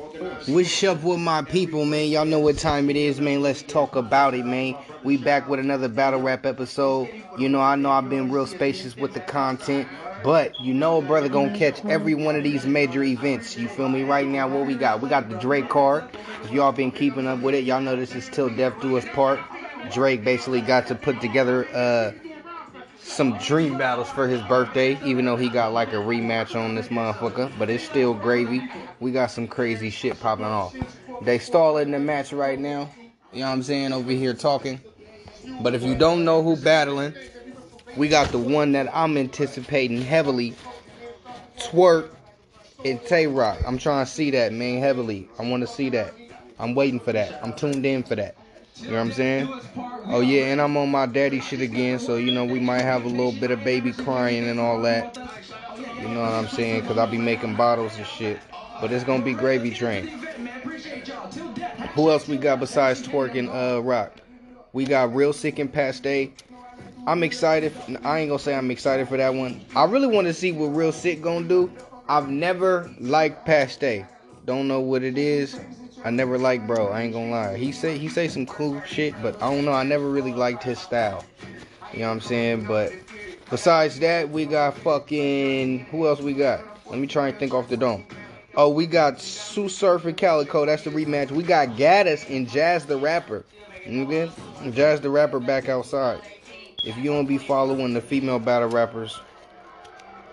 What's up with my people, man? Y'all know what time it is, man. Let's talk about it, man. We back with another battle rap episode. You know, I know I've been real spacious with the content, but you know, a brother gonna catch every one of these major events. You feel me? Right now, what we got? We got the Drake card. If y'all been keeping up with it, y'all know this is till death do us part. Drake basically got to put together uh some dream battles for his birthday, even though he got like a rematch on this motherfucker. But it's still gravy. We got some crazy shit popping off. They stalling the match right now. You know what I'm saying? Over here talking. But if you don't know who battling, we got the one that I'm anticipating heavily. Twork and Tay Roc. I'm trying to see that, man, heavily. I want to see that. I'm waiting for that. I'm tuned in for that. You know what I'm saying? Oh yeah, and I'm on my daddy shit again, so you know we might have a little bit of baby crying and all that. You know what I'm saying? Cause I'll be making bottles and shit. But it's gonna be gravy train. Who else we got besides Twork and uh, Roc? We got Real Sikh and Paste. I'm excited. I ain't gonna say I'm excited for that one. I really want to see what Real Sikh gonna do. I've never liked Paste. Don't know what it is. I never liked bro. I ain't gonna lie. He say he say some cool shit, but I don't know. I never really liked his style. You know what I'm saying? But besides that, we got fucking who else we got? Let me try and think off the dome. Oh, we got Tsu Surf and Calicoe. That's the rematch. We got Gaddis and Jazz the Rapper. Okay? Jazz the Rapper back outside. If you don't be following the female battle rappers,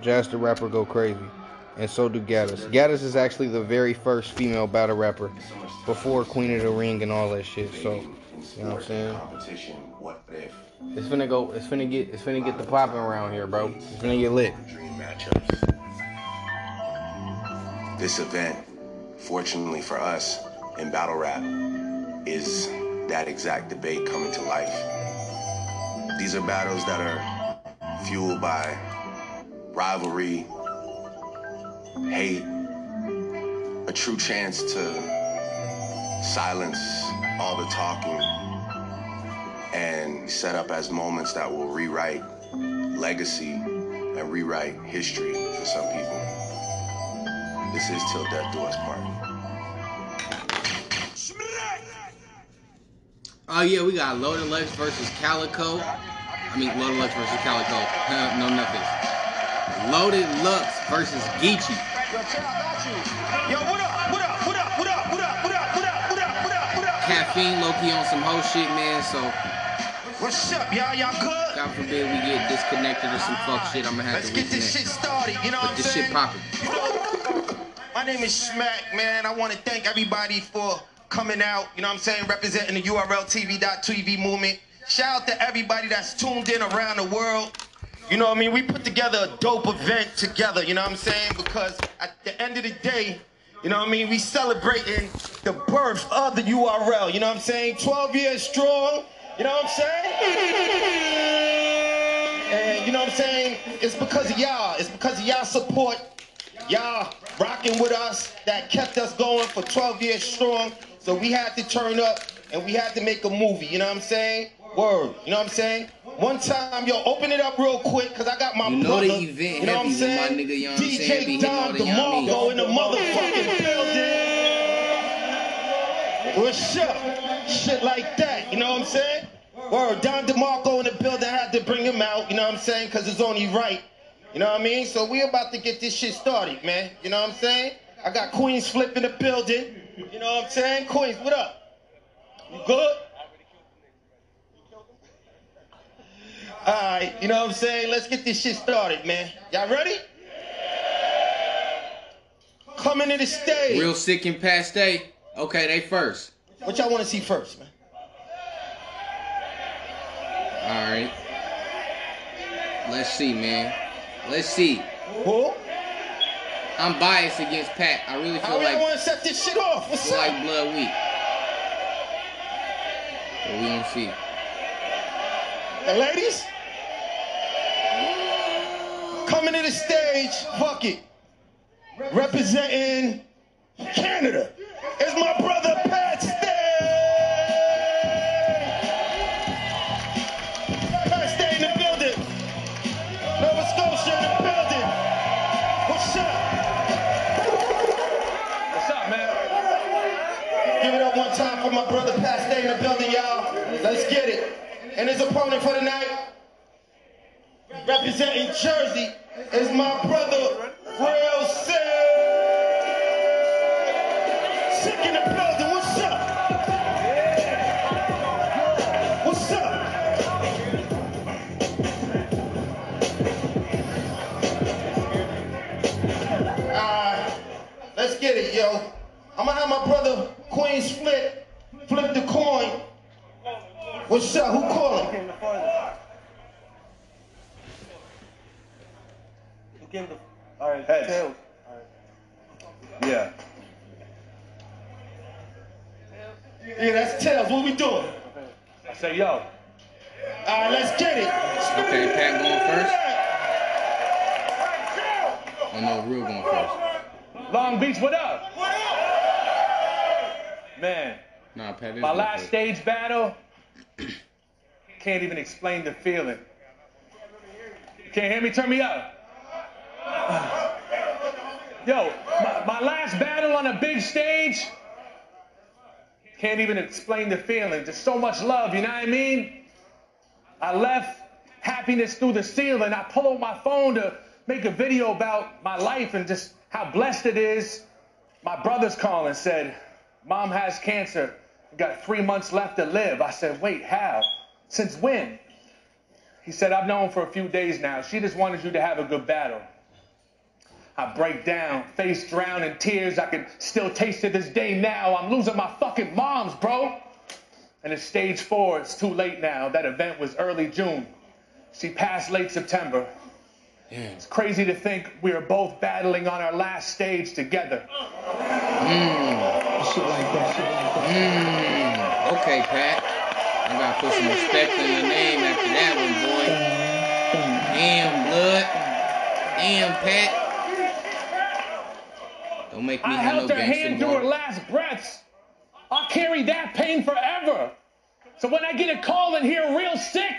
Jazz the Rapper go crazy and so do Gaddis. Gaddis is actually the very first female battle rapper before Queen of the Ring and all that shit. So, you know what I'm saying? It's finna go. It's finna get. It's finna get the popping around here, bro. It's finna get lit. This event, fortunately for us in battle rap, is that exact debate coming to life. These are battles that are fueled by rivalry, hate, a true chance to silence all the talking and set up as moments that will rewrite legacy and rewrite history for some people. This is Till Death Do Us Part. Oh yeah, we got Loaded Lux versus Calicoe. I mean Loaded Lux versus Calicoe. no nothing. Loaded Lux versus Geechi. Caffeine Loki on some whole shit, man, so. What's up, y'all? Y'all good? God forbid we get disconnected or some fuck shit. I'm gonna have Let's to Let's get this shit started, you know what I'm saying? this shit popping. You know, my name is Smack, man. I want to thank everybody for coming out, you know what I'm saying, representing the URLTV.TV movement. Shout out to everybody that's tuned in around the world. You know what I mean? We put together a dope event together, you know what I'm saying? Because at the end of the day, you know what I mean? We celebrating the birth of the URL, you know what I'm saying? 12 years strong, you know what I'm saying? And you know what I'm saying? It's because of y'all. It's because of y'all support. Y'all rocking with us that kept us going for 12 years strong. So we had to turn up and we had to make a movie. You know what I'm saying? Word. You know what I'm saying? One time, yo, open it up real quick because I got my You know brother. the event you know what I'm heavy with my saying? nigga, you know DJ saying? Be hitting the, you know what I mean? DeMarco in the motherfucking building. What's up? Shit like that. You know what I'm saying? Word. Don DeMarco in the building. I had to bring him out. You know what I'm saying? Because it's only right. You know what I mean? So we about to get this shit started, man. You know what I'm saying? I got Queens flipping the building. You know what I'm saying? Queens, what up? You good? Alright, you know what I'm saying? Let's get this shit started, man. Y'all ready? Yeah. Coming to the stage. Real Sikh and paste. Okay, they first. What y'all want to see first, man? All right. Let's see, man. Let's see. Who? I'm biased against Pat. I really feel y'all like want to set this shit off? What's up? like blood Week. But we gonna see. Hey, ladies? Coming to the stage, fuck it. Representing Canada. It's my brother Pat Stay. Pat Stay in the building. Nova Scotia in the building. What's up? What's up, man? Give it up one time for my brother Pat Stay in the building, y'all. Let's get it. And his opponent for the night, representing Jersey, is my brother Real Sikh. Sick in the building. What's up? What's up? Alright, let's get it, yo. I'm gonna have my brother Queenzflip, flip the coin. What's up? Who calling? Came the farthest? Who came the? All right, Heads. tails. Yeah. Yeah, that's tails. What we doing? I say, yo. Alright, let's get it. Okay, Pat going first. Oh no, real going first. Long Beach, what up? Man, Nah, Pat my last first. stage battle, can't even explain the feeling. Can't hear me? Turn me up. Yo, my, my last battle on a big stage, can't even explain the feeling. Just so much love, you know what I mean? I left happiness through the ceiling. I pull out my phone to make a video about my life and just how blessed it is. My brother's calling said, Mom has cancer. Got three months left to live. I said, Wait, how? Since when? He said, I've known for a few days now. She just wanted you to have a good battle. I break down, face drowned in tears. I can still taste it this day now. I'm losing my fucking moms, bro. And it's stage four. It's too late now. That event was early June. She passed late September. Damn. It's crazy to think we are both battling on our last stage together. Mm, okay, Pat. I gotta put some respect on your name after that make me I have no held her hand through her last breaths. I'll carry that pain forever. So when I get a call and hear real sick,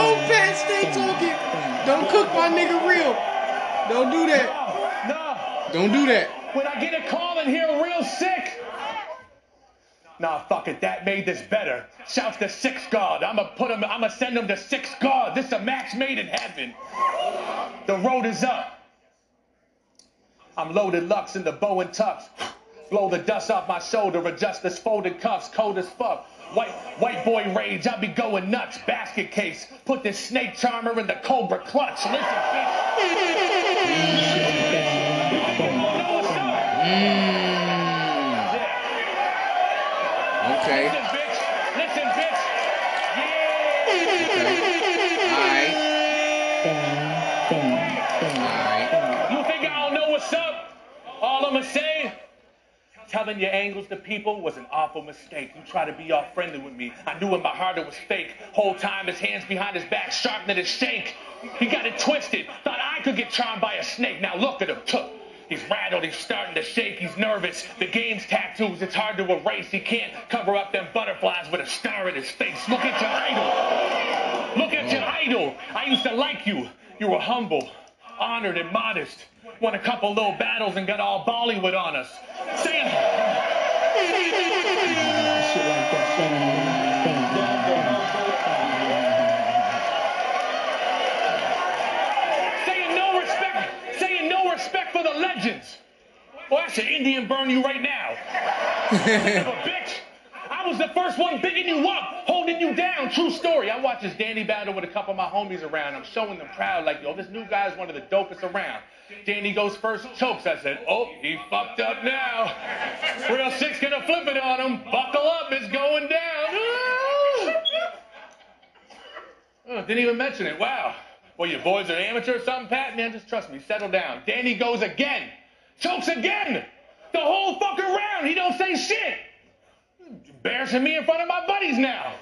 Oh, Pat, stay talking. Don't cook my nigga real. Don't do that. no, no. Don't do that. When I get a call and hear real sick. Nah, fuck it. That made this better. Shouts to Six God. I'ma put him. I'ma send him to Six God. This a match made in heaven. The road is up. I'm loaded Lux in the bow and tux. Blow the dust off my shoulder. Adjust this folded cuffs. Cold as fuck. White white boy rage. I be going nuts. Basket case. Put this snake charmer in the cobra clutch. Listen, bitch. Know what's up? Mm, Yeah. Okay. Listen, bitch. Listen, bitch. Yeah. Alright. Alright. You think I don't know what's up? All I'ma say, telling your angles to people was an awful mistake. You try to be all friendly with me. I knew in my heart it was fake. Whole time his hands behind his back, sharpening his shank. He got it twisted. Thought I could get charmed by a snake. Now look at him. He's rattled, he's starting to shake, he's nervous. The game's tattoos, it's hard to erase. He can't cover up them butterflies with a star in his face. Look at your idol. Look at your idol. I used to like you. You were humble, honored, and modest. Won a couple little battles and got all Bollywood on us. Saying, legends. Well, I should Indian burn you right now. Son of a bitch. I was the first one bigging you up, holding you down. True story. I watched this Danny battle with a couple of my homies around. I'm showing them proud, like, yo, this new guy's one of the dopest around. Danny goes first, chokes. I said, oh, he fucked up now. Real Sikh gonna flip it on him. Buckle up, it's going down. Oh, didn't even mention it. Wow. Well, you boys are amateur or something, Pat? Man, just trust me. Settle down. Danny goes again. Chokes again. The whole fucking round. He don't say shit. Embarrassing me in front of my buddies now.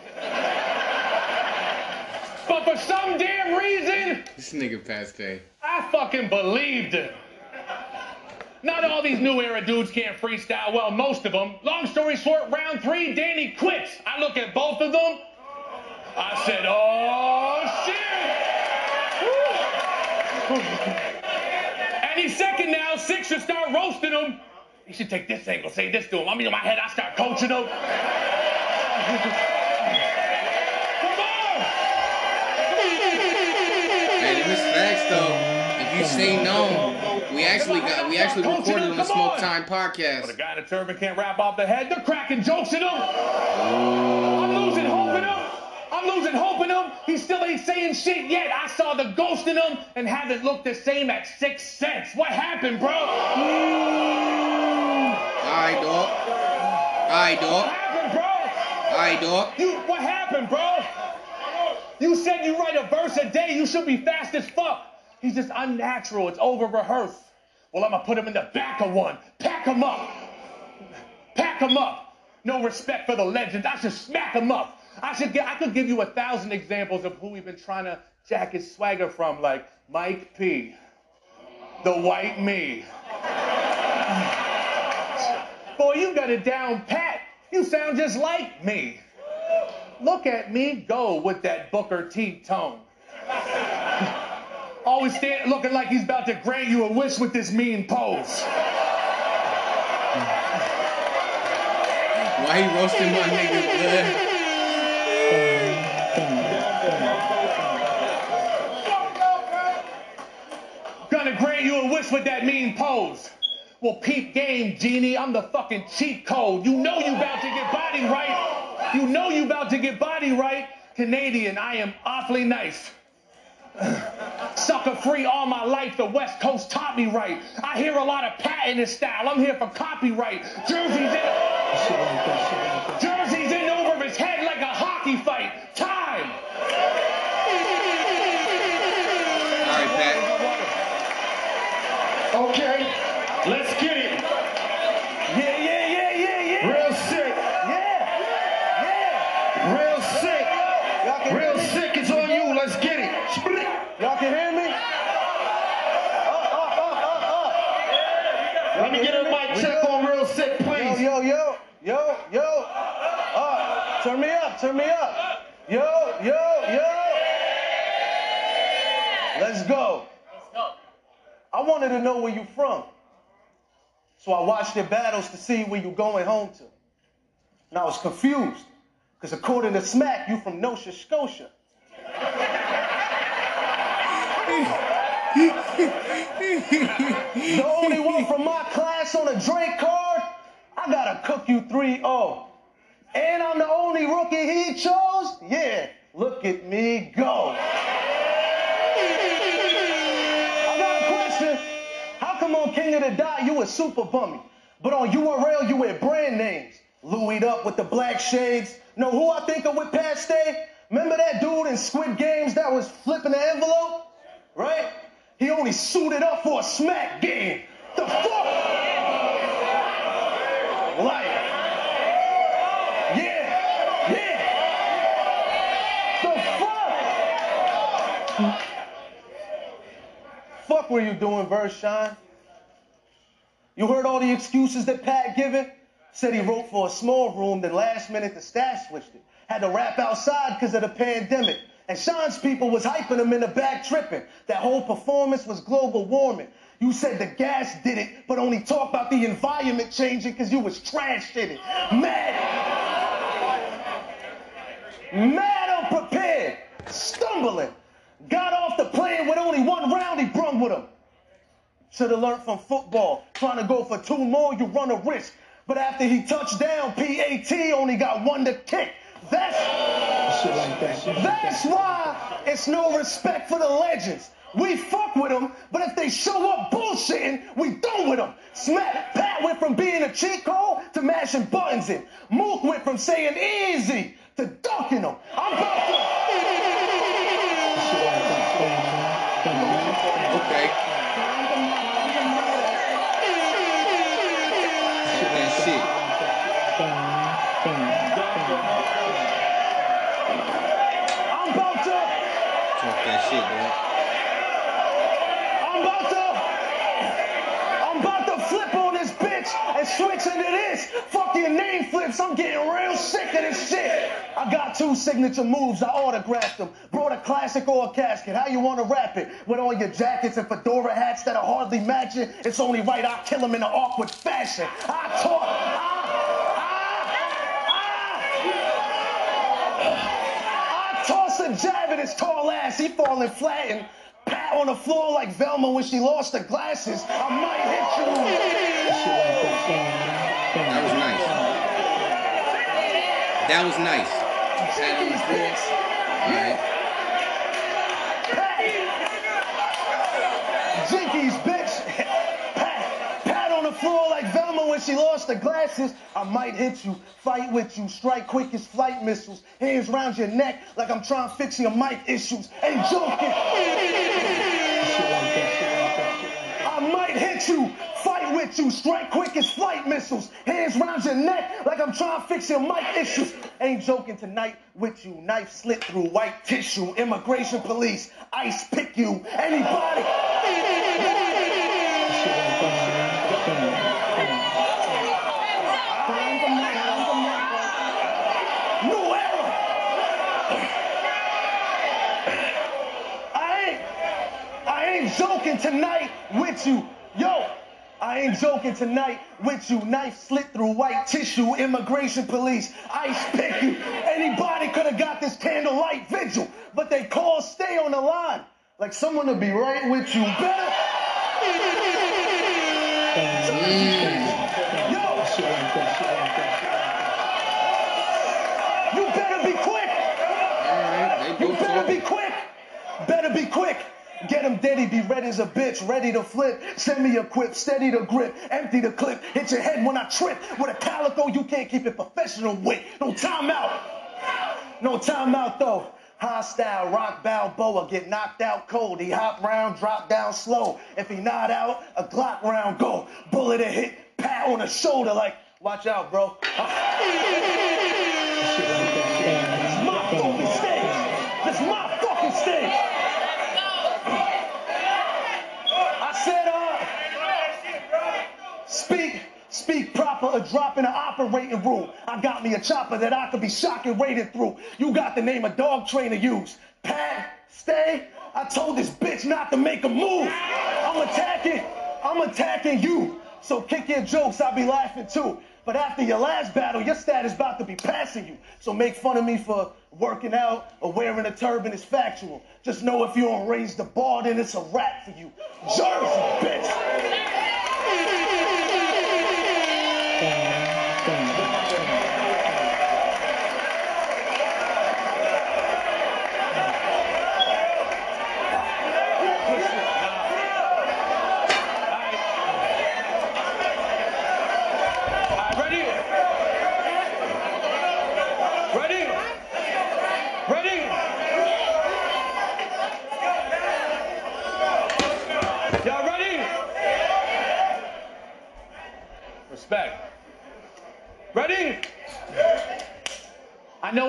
but for some damn reason, This nigga Paste. I fucking believed him. Not all these new era dudes can't freestyle. Well, most of them. Long story short, round three, Danny quits. I look at both of them. I said, oh shit. Any second now, Six should start roasting him. He should take this angle, say this to him. I mean, in my head, I start coaching him. Come on! Hey, this facts though. If you say no, we actually got we actually recorded on the Smoke Time podcast. But a guy in a turban can't wrap off the head. They're cracking jokes at him. I'm losing hope. I'm losing hope in him. He still ain't saying shit yet. I saw the ghost in him and haven't looked the same at six cents. What happened, bro? Alright, dog. Alright, What happened, bro? Alright, dog. You, what happened, bro? You said you write a verse a day. You should be fast as fuck. He's just unnatural. It's over rehearsed. Well, I'm gonna put him in the back of one. Pack him up. Pack him up. No respect for the legends. I should smack him up. I should get. I could give you a thousand examples of who we've been trying to jack his swagger from, like Mike P, the White Me. Boy, you got it down pat. You sound just like me. Look at me go with that Booker T tone. Always stand looking like he's about to grant you a wish with this mean pose. Why he roasting my niggas, man? Gonna grant you a wish with that mean pose. Well, peep game, genie. I'm the fucking cheat code. You know you about to get body right. You know you about to get body right. Canadian, I am awfully nice. Sucker free all my life. The West Coast taught me right. I hear a lot of patented style. I'm here for copyright. Jersey's in. Jersey's hockey fight. Time. Alright, Pat. Okay, let's get it. Yeah, yeah, yeah, yeah, yeah. Real Sikh, Yeah. Yeah. Real Sikh, Y'all can Real Sikh is on you. Let's get it. Split. Y'all can hear me? Let me get a mic check on Real Sikh, please. Yo, yo, yo, yo. Uh, turn me turn me up. Yo, yo, yo. Let's go. I wanted to know where you're from. So I watched your battles to see where you're going home to. And I was confused. Because according to Smack, you from Nova Scotia. the only one from my class on a Drake card, I gotta cook you 3-0. And I'm the only rookie he chose? Yeah, look at me go. I got a question. How come on King of the Dot you a super bummy, but on URL you wear brand names? Louis up with the black shades. Know who I think of with Pat Stay? Remember that dude in Squid Games that was flipping the envelope? Right? He only suited up for a smack game. The fuck? Like, yeah, yeah. The fuck? Fuck were you doing, Verse Shine? You heard all the excuses that Pat given? Said he wrote for a small room, then last minute the staff switched it. Had to rap outside because of the pandemic. And Sean's people was hyping him in the back tripping. That whole performance was global warming. You said the gas did it, but only talk about the environment changing because you was trashed in it. Mad. Mad unprepared. Stumbling. Got off the plane with only one round he brung with him. Should have learned from football. Trying to go for two more, you run a risk. But after he touched down, PAT only got one to kick. That's that's why it's no respect for the legends. We fuck with them, but if they show up bullshitting, we done with them. Smack Pat went from being a cheat code to mashing buttons in. Mook went from saying easy to dunking them. I'm about to. Okay. That shit. I'm about to. Talk that shit, dog. I'm about to. I'm about to flip on this bitch and switch into this. Fuck your name flips. I'm getting real sick of this shit. I got two signature moves. I autographed them. Brought a classic or a casket. How you want to rap it? With all your jackets and fedora hats that are hardly matching. It's only right I kill him in an awkward fashion. I talk. I, toss a jab at his tall ass. He falling flat and on the floor like Velma when she lost her glasses. I might hit you. That was nice. That was nice. Pat on the floor. Alright. When she lost her glasses. I might hit you, fight with you, strike quick as flight missiles. Hands round your neck like I'm trying to fix your mic issues. Ain't joking. I might hit you, fight with you, strike quick as flight missiles. Hands round your neck like I'm trying to fix your mic issues. Ain't joking tonight with you. Knife slit through white tissue. Immigration police, ice pick you. Anybody. Ain't, joking tonight with you. Yo, I ain't joking tonight with you. Knife slit through white tissue. Immigration police, ice pick you. Anybody could have got this candlelight vigil, but they call stay on the line. Like someone to be right with you. Better. Yo, you better be quick. You better be quick. Better be quick. Get him deady, be ready as a bitch, ready to flip. Send me a quip, steady to grip, empty the clip. Hit your head when I trip. With a calico, you can't keep it professional with. No timeout. No timeout though. Hostile, rock Balboa, get knocked out cold. He hop round, drop down slow. If he not out, a Glock round go. Bullet a hit, pat on the shoulder like, watch out, bro. Ah. It's my fucking stage. This my fucking stage. I said, uh, speak, speak proper, a drop in the operating room. I got me a chopper that I could be shocking rated through. You got the name of dog trainer use. Pat, stay. I told this bitch not to make a move. I'm attacking, I'm attacking you. So kick your jokes, I'll be laughing too. But after your last battle, your status about to be passing you. So make fun of me for working out or wearing a turban is factual. Just know if you don't raise the bar, then it's a wrap for you. Jersey, bitch.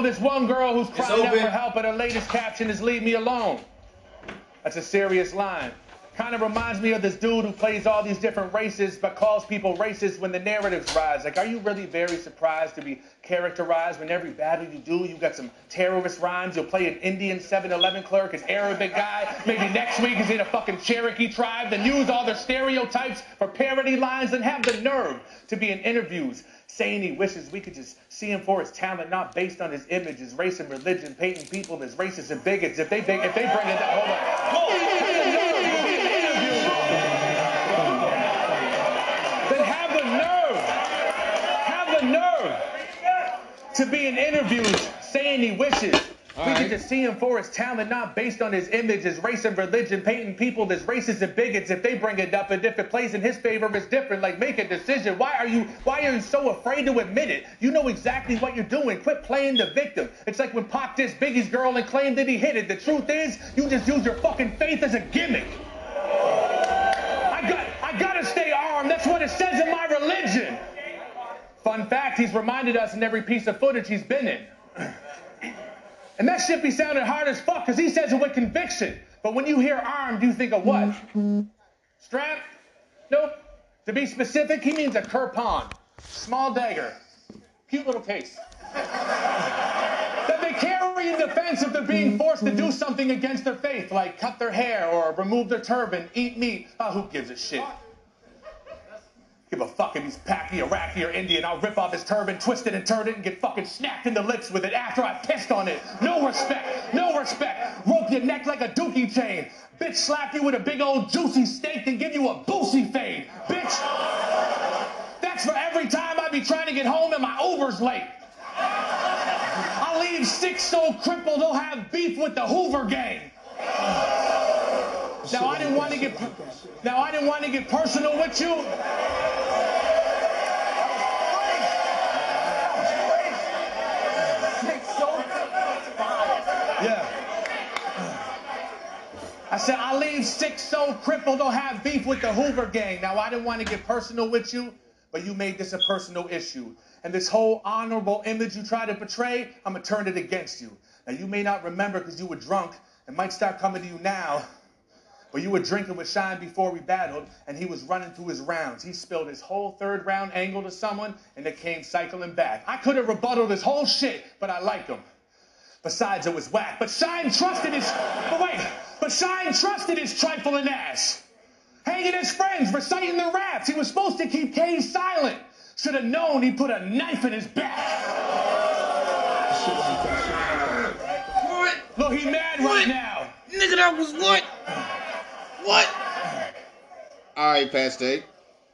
This one girl who's crying out for help, but her latest caption is "Leave me alone." That's a serious line. Kind of reminds me of this dude who plays all these different races but calls people racist when the narratives rise. Like, are you really very surprised to be characterized when every battle you do, you got some terrorist rhymes? You'll play an Indian 7 Eleven clerk, an Arabic guy. Maybe next week he's in a fucking Cherokee tribe. Then use all their stereotypes for parody lines and have the nerve to be in interviews saying he wishes we could just see him for his talent, not based on his image, his race and religion, painting people as racist and bigots. If they if they bring it down, hold on. Have to be in interviews saying he wishes. we right. could just see him for his talent, not based on his image, his race and religion, painting people as racist and bigots if they bring it up, and if it plays in his favor, it's different. Like make a decision. Why are you why are you so afraid to admit it? You know exactly what you're doing. Quit playing the victim. It's like when Pac dissed Biggie's girl and claimed that he hit it. The truth is, you just use your fucking faith as a gimmick. I got I gotta stay armed. That's what it says in my religion. Fun fact, he's reminded us in every piece of footage he's been in. And that shit be sounding hard as fuck because he says it with conviction. But when you hear armed, you think of what? Strap? Nope. To be specific, he means a kirpan. Small dagger. Cute little case. that they carry in defense if they're being forced to do something against their faith, like cut their hair or remove their turban, eat meat. Oh, who gives a shit? Give a fuck if he's Paki, Iraqi, or Indian. I'll rip off his turban, twist it and turn it, and get fucking snapped in the lips with it after I pissed on it. No respect, no respect. Rope your neck like a dookie chain. Bitch slap you with a big old juicy steak, then give you a boosie fade. Bitch, that's for every time I be trying to get home and my Uber's late. I'll leave sick so crippled they'll have beef with the Hoover gang. Now I didn't want to get now I didn't want to get personal with you. I said, I leave sick, so crippled, don't have beef with the Hoover gang. Now, I didn't want to get personal with you, but you made this a personal issue. And this whole honorable image you try to portray, I'm going to turn it against you. Now, you may not remember because you were drunk. It might start coming to you now. But you were drinking with Shine before we battled, and he was running through his rounds. He spilled his whole third round angle to someone, and they came cycling back. I could have rebutted his whole shit, but I like him. Besides, it was whack. But Shine trusted his. But wait, but Shine trusted his trifling ass. Hanging his friends, reciting their raps. He was supposed to keep K silent. Should have known he put a knife in his back. What? Look, he mad What? right now. Nigga, that was what? What? All right, Pat Stay.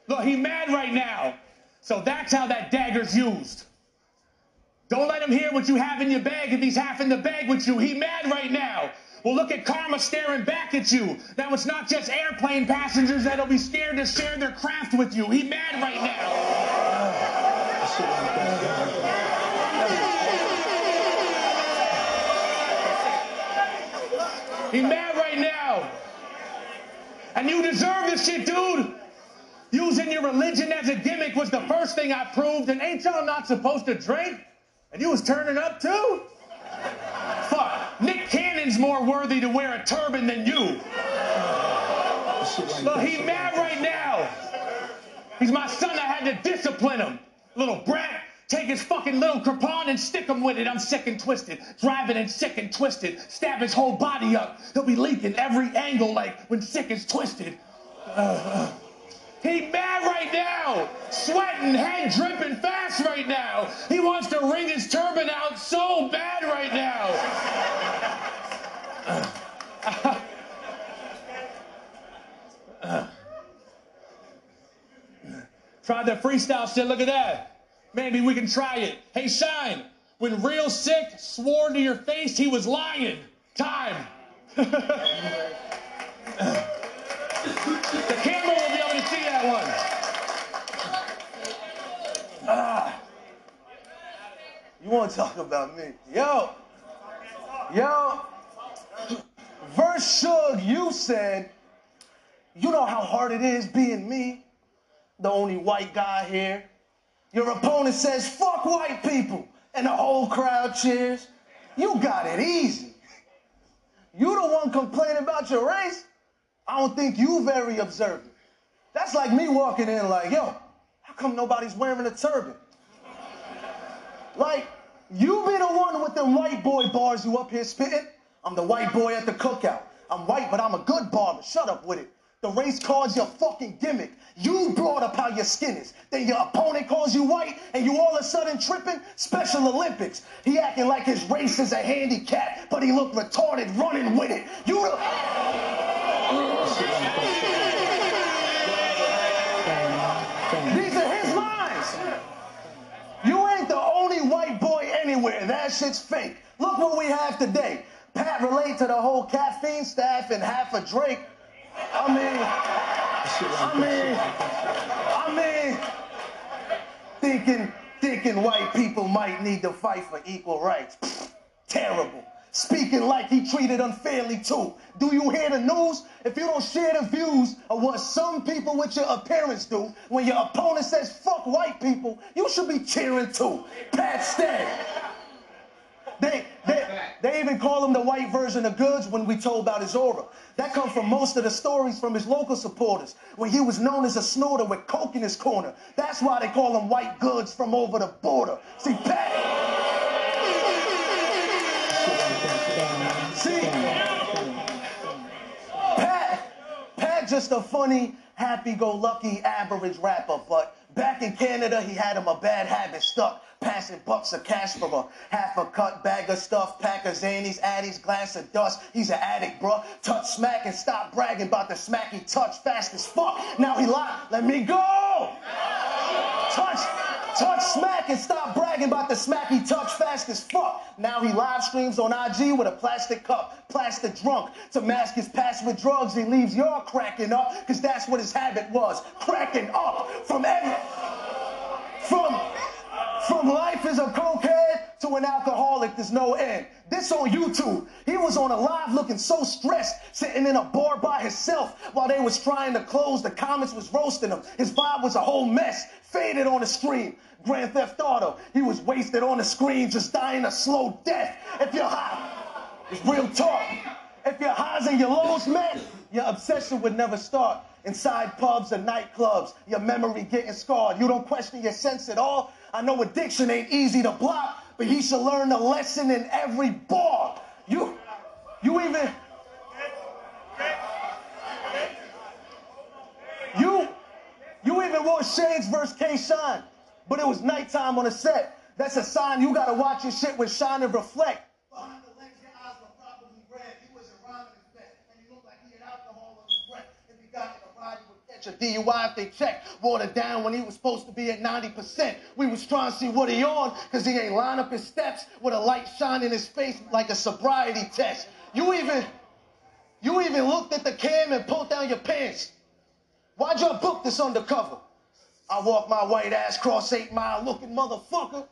Look, he mad right now. So that's how that dagger's used. Don't let him hear what you have in your bag if he's half in the bag with you. He mad right now. Well, look at karma staring back at you. Now it's not just airplane passengers that'll be scared to share their craft with you. He mad right now. He mad right now. And you deserve this shit, dude. Using your religion as a gimmick was the first thing I proved, and ain't y'all not supposed to drink? And you was turning up too? Fuck, Nick Cannon's more worthy to wear a turban than you. Look, he mad right now. He's my son, I had to discipline him. Little brat, take his fucking little kirpan and stick him with it. I'm sick and twisted. Driving and sick and twisted. Stab his whole body up. He'll be leaking every angle like when sick is twisted. Uh, uh. He mad right now, sweating, head dripping fast right now. He wants to wring his turban out so bad right now. Try the freestyle shit. Look at that. Maybe we can try it. Hey, Shine. When Real Sikh swore to your face he was lying. Time. the camera will be able to see that one. Ah. You want to talk about me? Yo, yo. Verse Shug, you said, you know how hard it is being me, the only white guy here. Your opponent says, fuck white people, and the whole crowd cheers. You got it easy. You the one complaining about your race? I don't think you very observant. That's like me walking in like, yo, how come nobody's wearing a turban? Like, you be the one with them white boy bars you up here spitting. I'm the white boy at the cookout. I'm white, but I'm a good barber. Shut up with it. The race card's your fucking gimmick. You brought up how your skin is. Then your opponent calls you white, and you all of a sudden tripping. Special Olympics. He acting like his race is a handicap, but he looked retarded running with it. You. These are his lines. You ain't the only white boy anywhere. That shit's fake. Look what we have today. Pat relate to the whole caffeine staff and half a Drake. I mean, I mean, I mean, thinking, thinking white people might need to fight for equal rights. Terrible. Speaking like he treated unfairly too. Do you hear the news? If you don't share the views of what some people with your appearance do, when your opponent says fuck white people, you should be cheering too. Pat Stay. They, they, they even call him the white version of Goods when we told about his aura. That comes from most of the stories from his local supporters, when he was known as a snorter with coke in his corner. That's why they call him white goods from over the border. See, Pat. Just a funny, happy-go-lucky, average rapper. But back in Canada, he had him a bad habit stuck. Passing bucks of cash for a half a cut bag of stuff, pack of Xannies, Addies, glass of dust. He's an addict, bruh. Touch smack and stop bragging about the smack he touch fast as fuck. Now he locked. Let me go. Touch, touch smack and stop bragging about the smack he touch fast as fuck. Now he live streams on IG with a plastic cup, plastic drunk. To mask his past with drugs, he leaves y'all cracking up, cause that's what his habit was. Cracking up from every, from from life is a cokehead to an alcoholic, there's no end. This on YouTube. He was on a live looking so stressed, sitting in a bar by himself while they was trying to close. The comments was roasting him. His vibe was a whole mess, faded on the screen. Grand Theft Auto. He was wasted on the screen, just dying a slow death. If you're high, it's real talk. If your highs and your lows met, your obsession would never start. Inside pubs and nightclubs, your memory getting scarred. You don't question your sense at all. I know addiction ain't easy to block, but he should learn a lesson in every bar. You, you even, you, you even wore Shades versus K Shine, but it was nighttime on the set. That's a sign you gotta watch your shit with shine and reflect. Behind the lens, your eyes were probably red. He was a rhyming infest, and he looked like he had alcohol on his breath. If he got in a a DUI if they checked. Watered down when he was supposed to be at 90%. We was trying to see what he on, cause he ain't line up his steps with a light shine in his face like a sobriety test. You even, you even looked at the cam and pulled down your pants. Why'd y'all book this undercover? I walk my white ass cross eight mile looking motherfucker.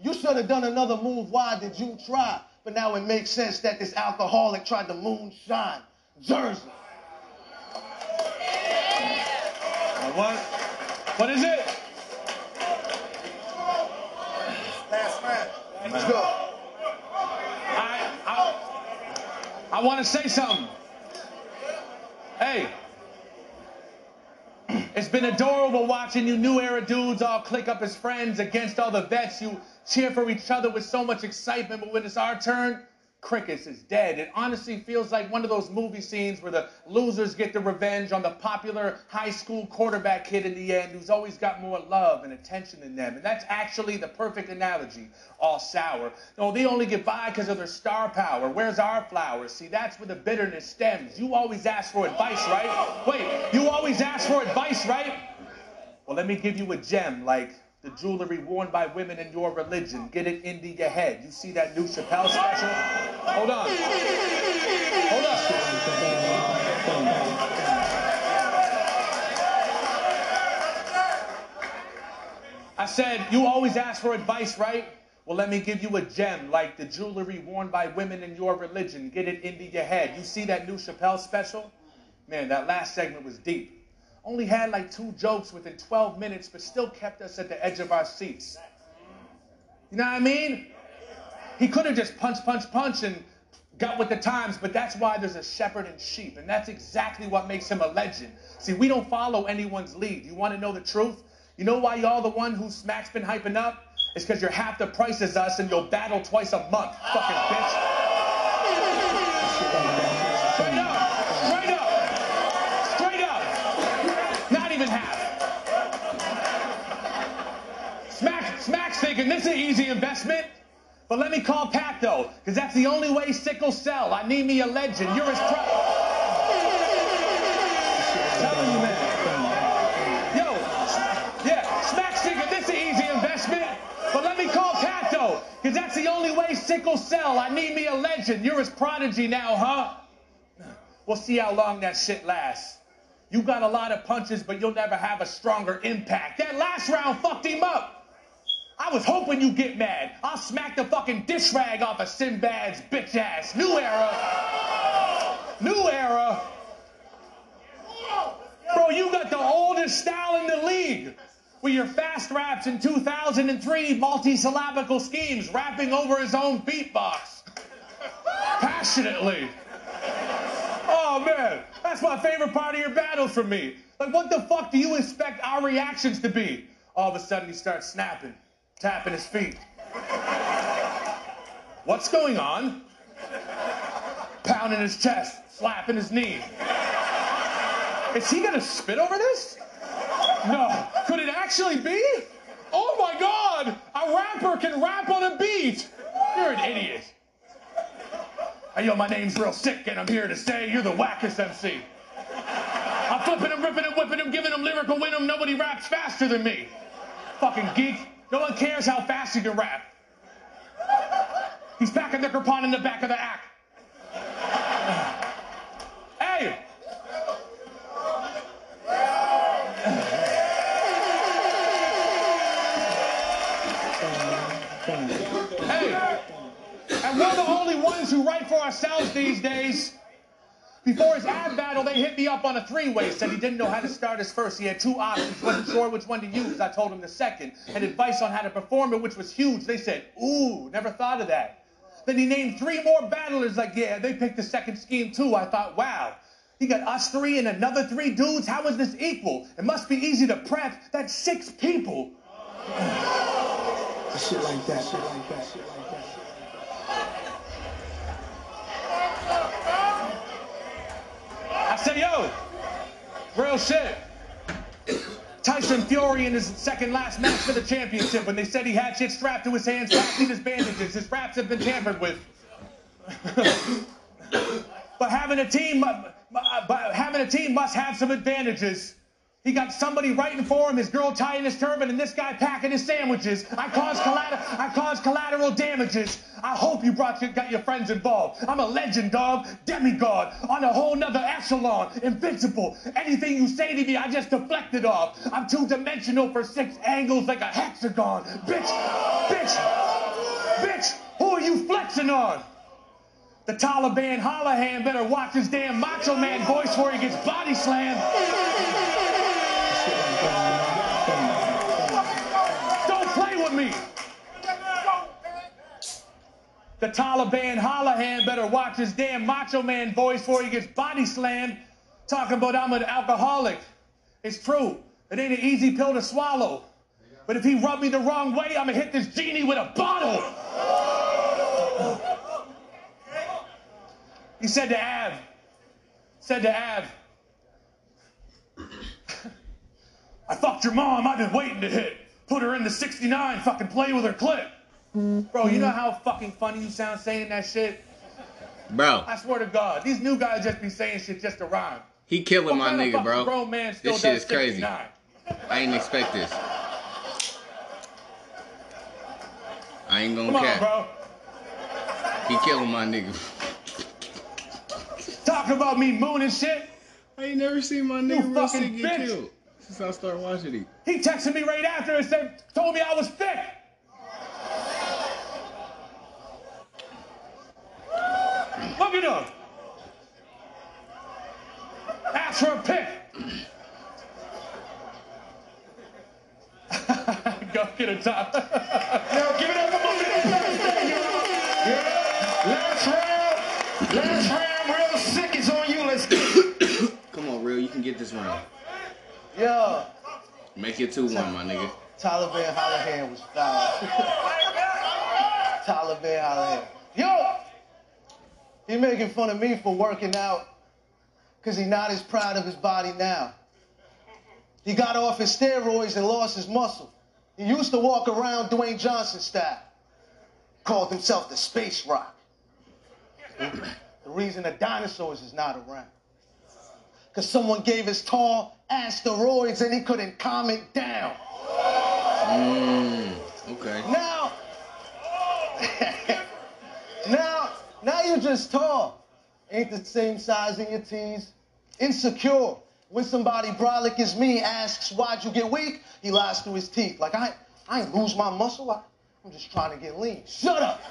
You should have done another move. Why did you try? But now it makes sense that this alcoholic tried to moonshine. Jersey. What? What is it? Last round. Let's go. I, I, I want to say something. Hey, it's been adorable watching you new era dudes all click up as friends against all the vets. You cheer for each other with so much excitement, but when it's our turn, crickets is dead. It honestly feels like one of those movie scenes where the losers get the revenge on the popular high school quarterback kid in the end who's always got more love and attention than them. And that's actually the perfect analogy. All sour. No, they only get by because of their star power. Where's our flowers? See, that's where the bitterness stems. You always ask for advice, right? Wait, you always ask for advice, right? Well, let me give you a gem like the jewelry worn by women in your religion. Get it into your head. You see that new Chappelle special? Hold on. Hold up. I said, you always ask for advice, right? Well, let me give you a gem like the jewelry worn by women in your religion. Get it into your head. You see that new Chappelle special? Man, that last segment was deep. Only had like two jokes within 12 minutes, but still kept us at the edge of our seats. You know what I mean? He could have just punch, punch, punch and got with the times, but that's why there's a shepherd and sheep. And that's exactly what makes him a legend. See, we don't follow anyone's lead. You want to know the truth? You know why y'all the one who Smack's been hyping up? It's because you're half the price as us and you'll battle twice a month, fucking bitch. Thinking this is an easy investment. But let me call Pat though, because that's the only way sickles sell. I need me a legend. You're as proud. Telling you, man. Yo, yeah, Smack's thinking this is an easy investment. But let me call Pat though, because that's the only way sickles sell. I need me a legend. You're his prodigy now, huh? We'll see how long that shit lasts. You got a lot of punches, but you'll never have a stronger impact. That last round fucked him up. I was hoping you'd get mad. I'll smack the fucking dish rag off of Sinbad's bitch ass. New era. New era. Bro, you got the oldest style in the league. With your fast raps in 2003, multi-syllabical schemes, rapping over his own beatbox. Passionately. Oh man, that's my favorite part of your battle for me. Like, what the fuck do you expect our reactions to be? All of a sudden, he starts snapping, tapping his feet. What's going on? pounding his chest, slapping his knee. Is he gonna spit over this? No. Could it actually be? Oh my god! A rapper can rap on a beat! You're an idiot. Hey, yo, my name's real sick, and I'm here to say you're the wackest MC. I'm flipping him, ripping him, whipping him, giving him lyrical him. Nobody raps faster than me. Fucking geek. No one cares how fast you can rap. He's packing the kirpan in the back of the act. Hey! Hey! And we're the only ones who write for ourselves these days. Before his ad battle, they hit me up on a three-way. Said he didn't know how to start his first. He had two options, wasn't sure which one to use. I told him the second. And advice on how to perform it, which was huge. They said, ooh, never thought of that. Then he named three more battlers. Like, yeah, they picked the second scheme too. I thought, wow. He got us three and another three dudes. How is this equal? It must be easy to prep. That's six people. Shit like that, shit like that, shit like that. Yo, real shit. Tyson Fury in his second last match for the championship when they said he had shit strapped to his hands, wrapped in his bandages. His wraps have been tampered with. but having a team, but having a team must have some advantages. He got somebody writing for him, his girl tying his turban, and this guy packing his sandwiches. I caused collateral, I caused collateral damages. I hope you brought your, got your friends involved. I'm a legend, dog, demigod, on a whole nother echelon, invincible. Anything you say to me, I just deflect it off. I'm two-dimensional for six angles like a hexagon. Bitch, bitch, bitch, who are you flexing on? The Taliban Holohan better watch his damn Macho Man voice before he gets body slammed. The Taliban Holohan better watch his damn Macho Man voice before he gets body slammed. Talking about I'm an alcoholic. It's true. It ain't an easy pill to swallow. But if he rub me the wrong way, I'm gonna hit this genie with a bottle. He said to Av, said to Av, I fucked your mom, I've been waiting to hit. Put her in the 69, fucking play with her clip. Bro, you know mm-hmm. how fucking funny you sound saying that shit? Bro, I swear to God, these new guys just be saying shit just to rhyme. he killing What my kind nigga, fucking bro. Grown man still This shit does is crazy. 69? I ain't expect this. I ain't gonna Come on, cap. bro. He killing my nigga. Talk about me mooning shit. I ain't never seen my nigga real fucking sick get bitch. killed since I started watching it. He texted me right after and said, told me I was thick. Look at him. Ask for a pic. Go get a top. Now give it up for my man Thursday, y'all. Yeah. Last round. Last round. Real Sikh is on you. Let's get. Come on, real. You can get this round. Yo, Make it 2 1, my nigga. Taliban Hollahan was foul. Taliban Hollahan. Yo! He making fun of me for working out because he not as proud of his body now. He got off his steroids and lost his muscle. He used to walk around Dwayne Johnson style. Called himself the Space Rock. The reason the dinosaurs is not around. Because someone gave his tall asteroids and he couldn't calm it down. Mm, okay. Now, now, you're just tall. Ain't the same size in your tees. Insecure. When somebody brolic as me asks, why'd you get weak? He lies through his teeth. Like, I, I ain't lose my muscle. I, I'm just trying to get lean. Shut up.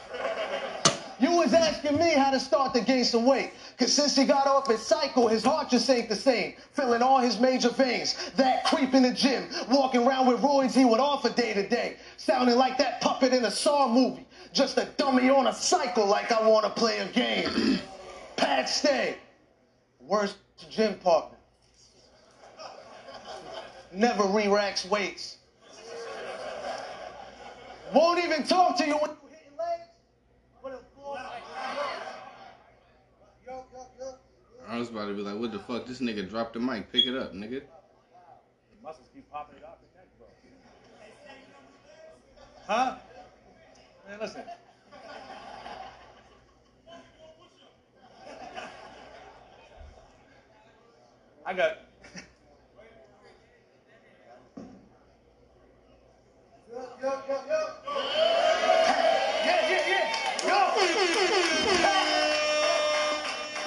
You was asking me how to start to gain some weight. Cause since he got off his cycle, his heart just ain't the same. Filling all his major veins. That creep in the gym. Walking around with roids he would offer day to day. Sounding like that puppet in a Saw movie. Just a dummy on a cycle like I wanna play a game. Pat Stay. Worst gym partner. Never re-racks weights. Won't even talk to you when you hitting legs. What a- I was about to be like, what the fuck? This nigga dropped the mic. Pick it up, nigga. Muscles keep popping it off the neck, bro. Huh? Listen. I got. Yeah, yeah, yeah. Yo.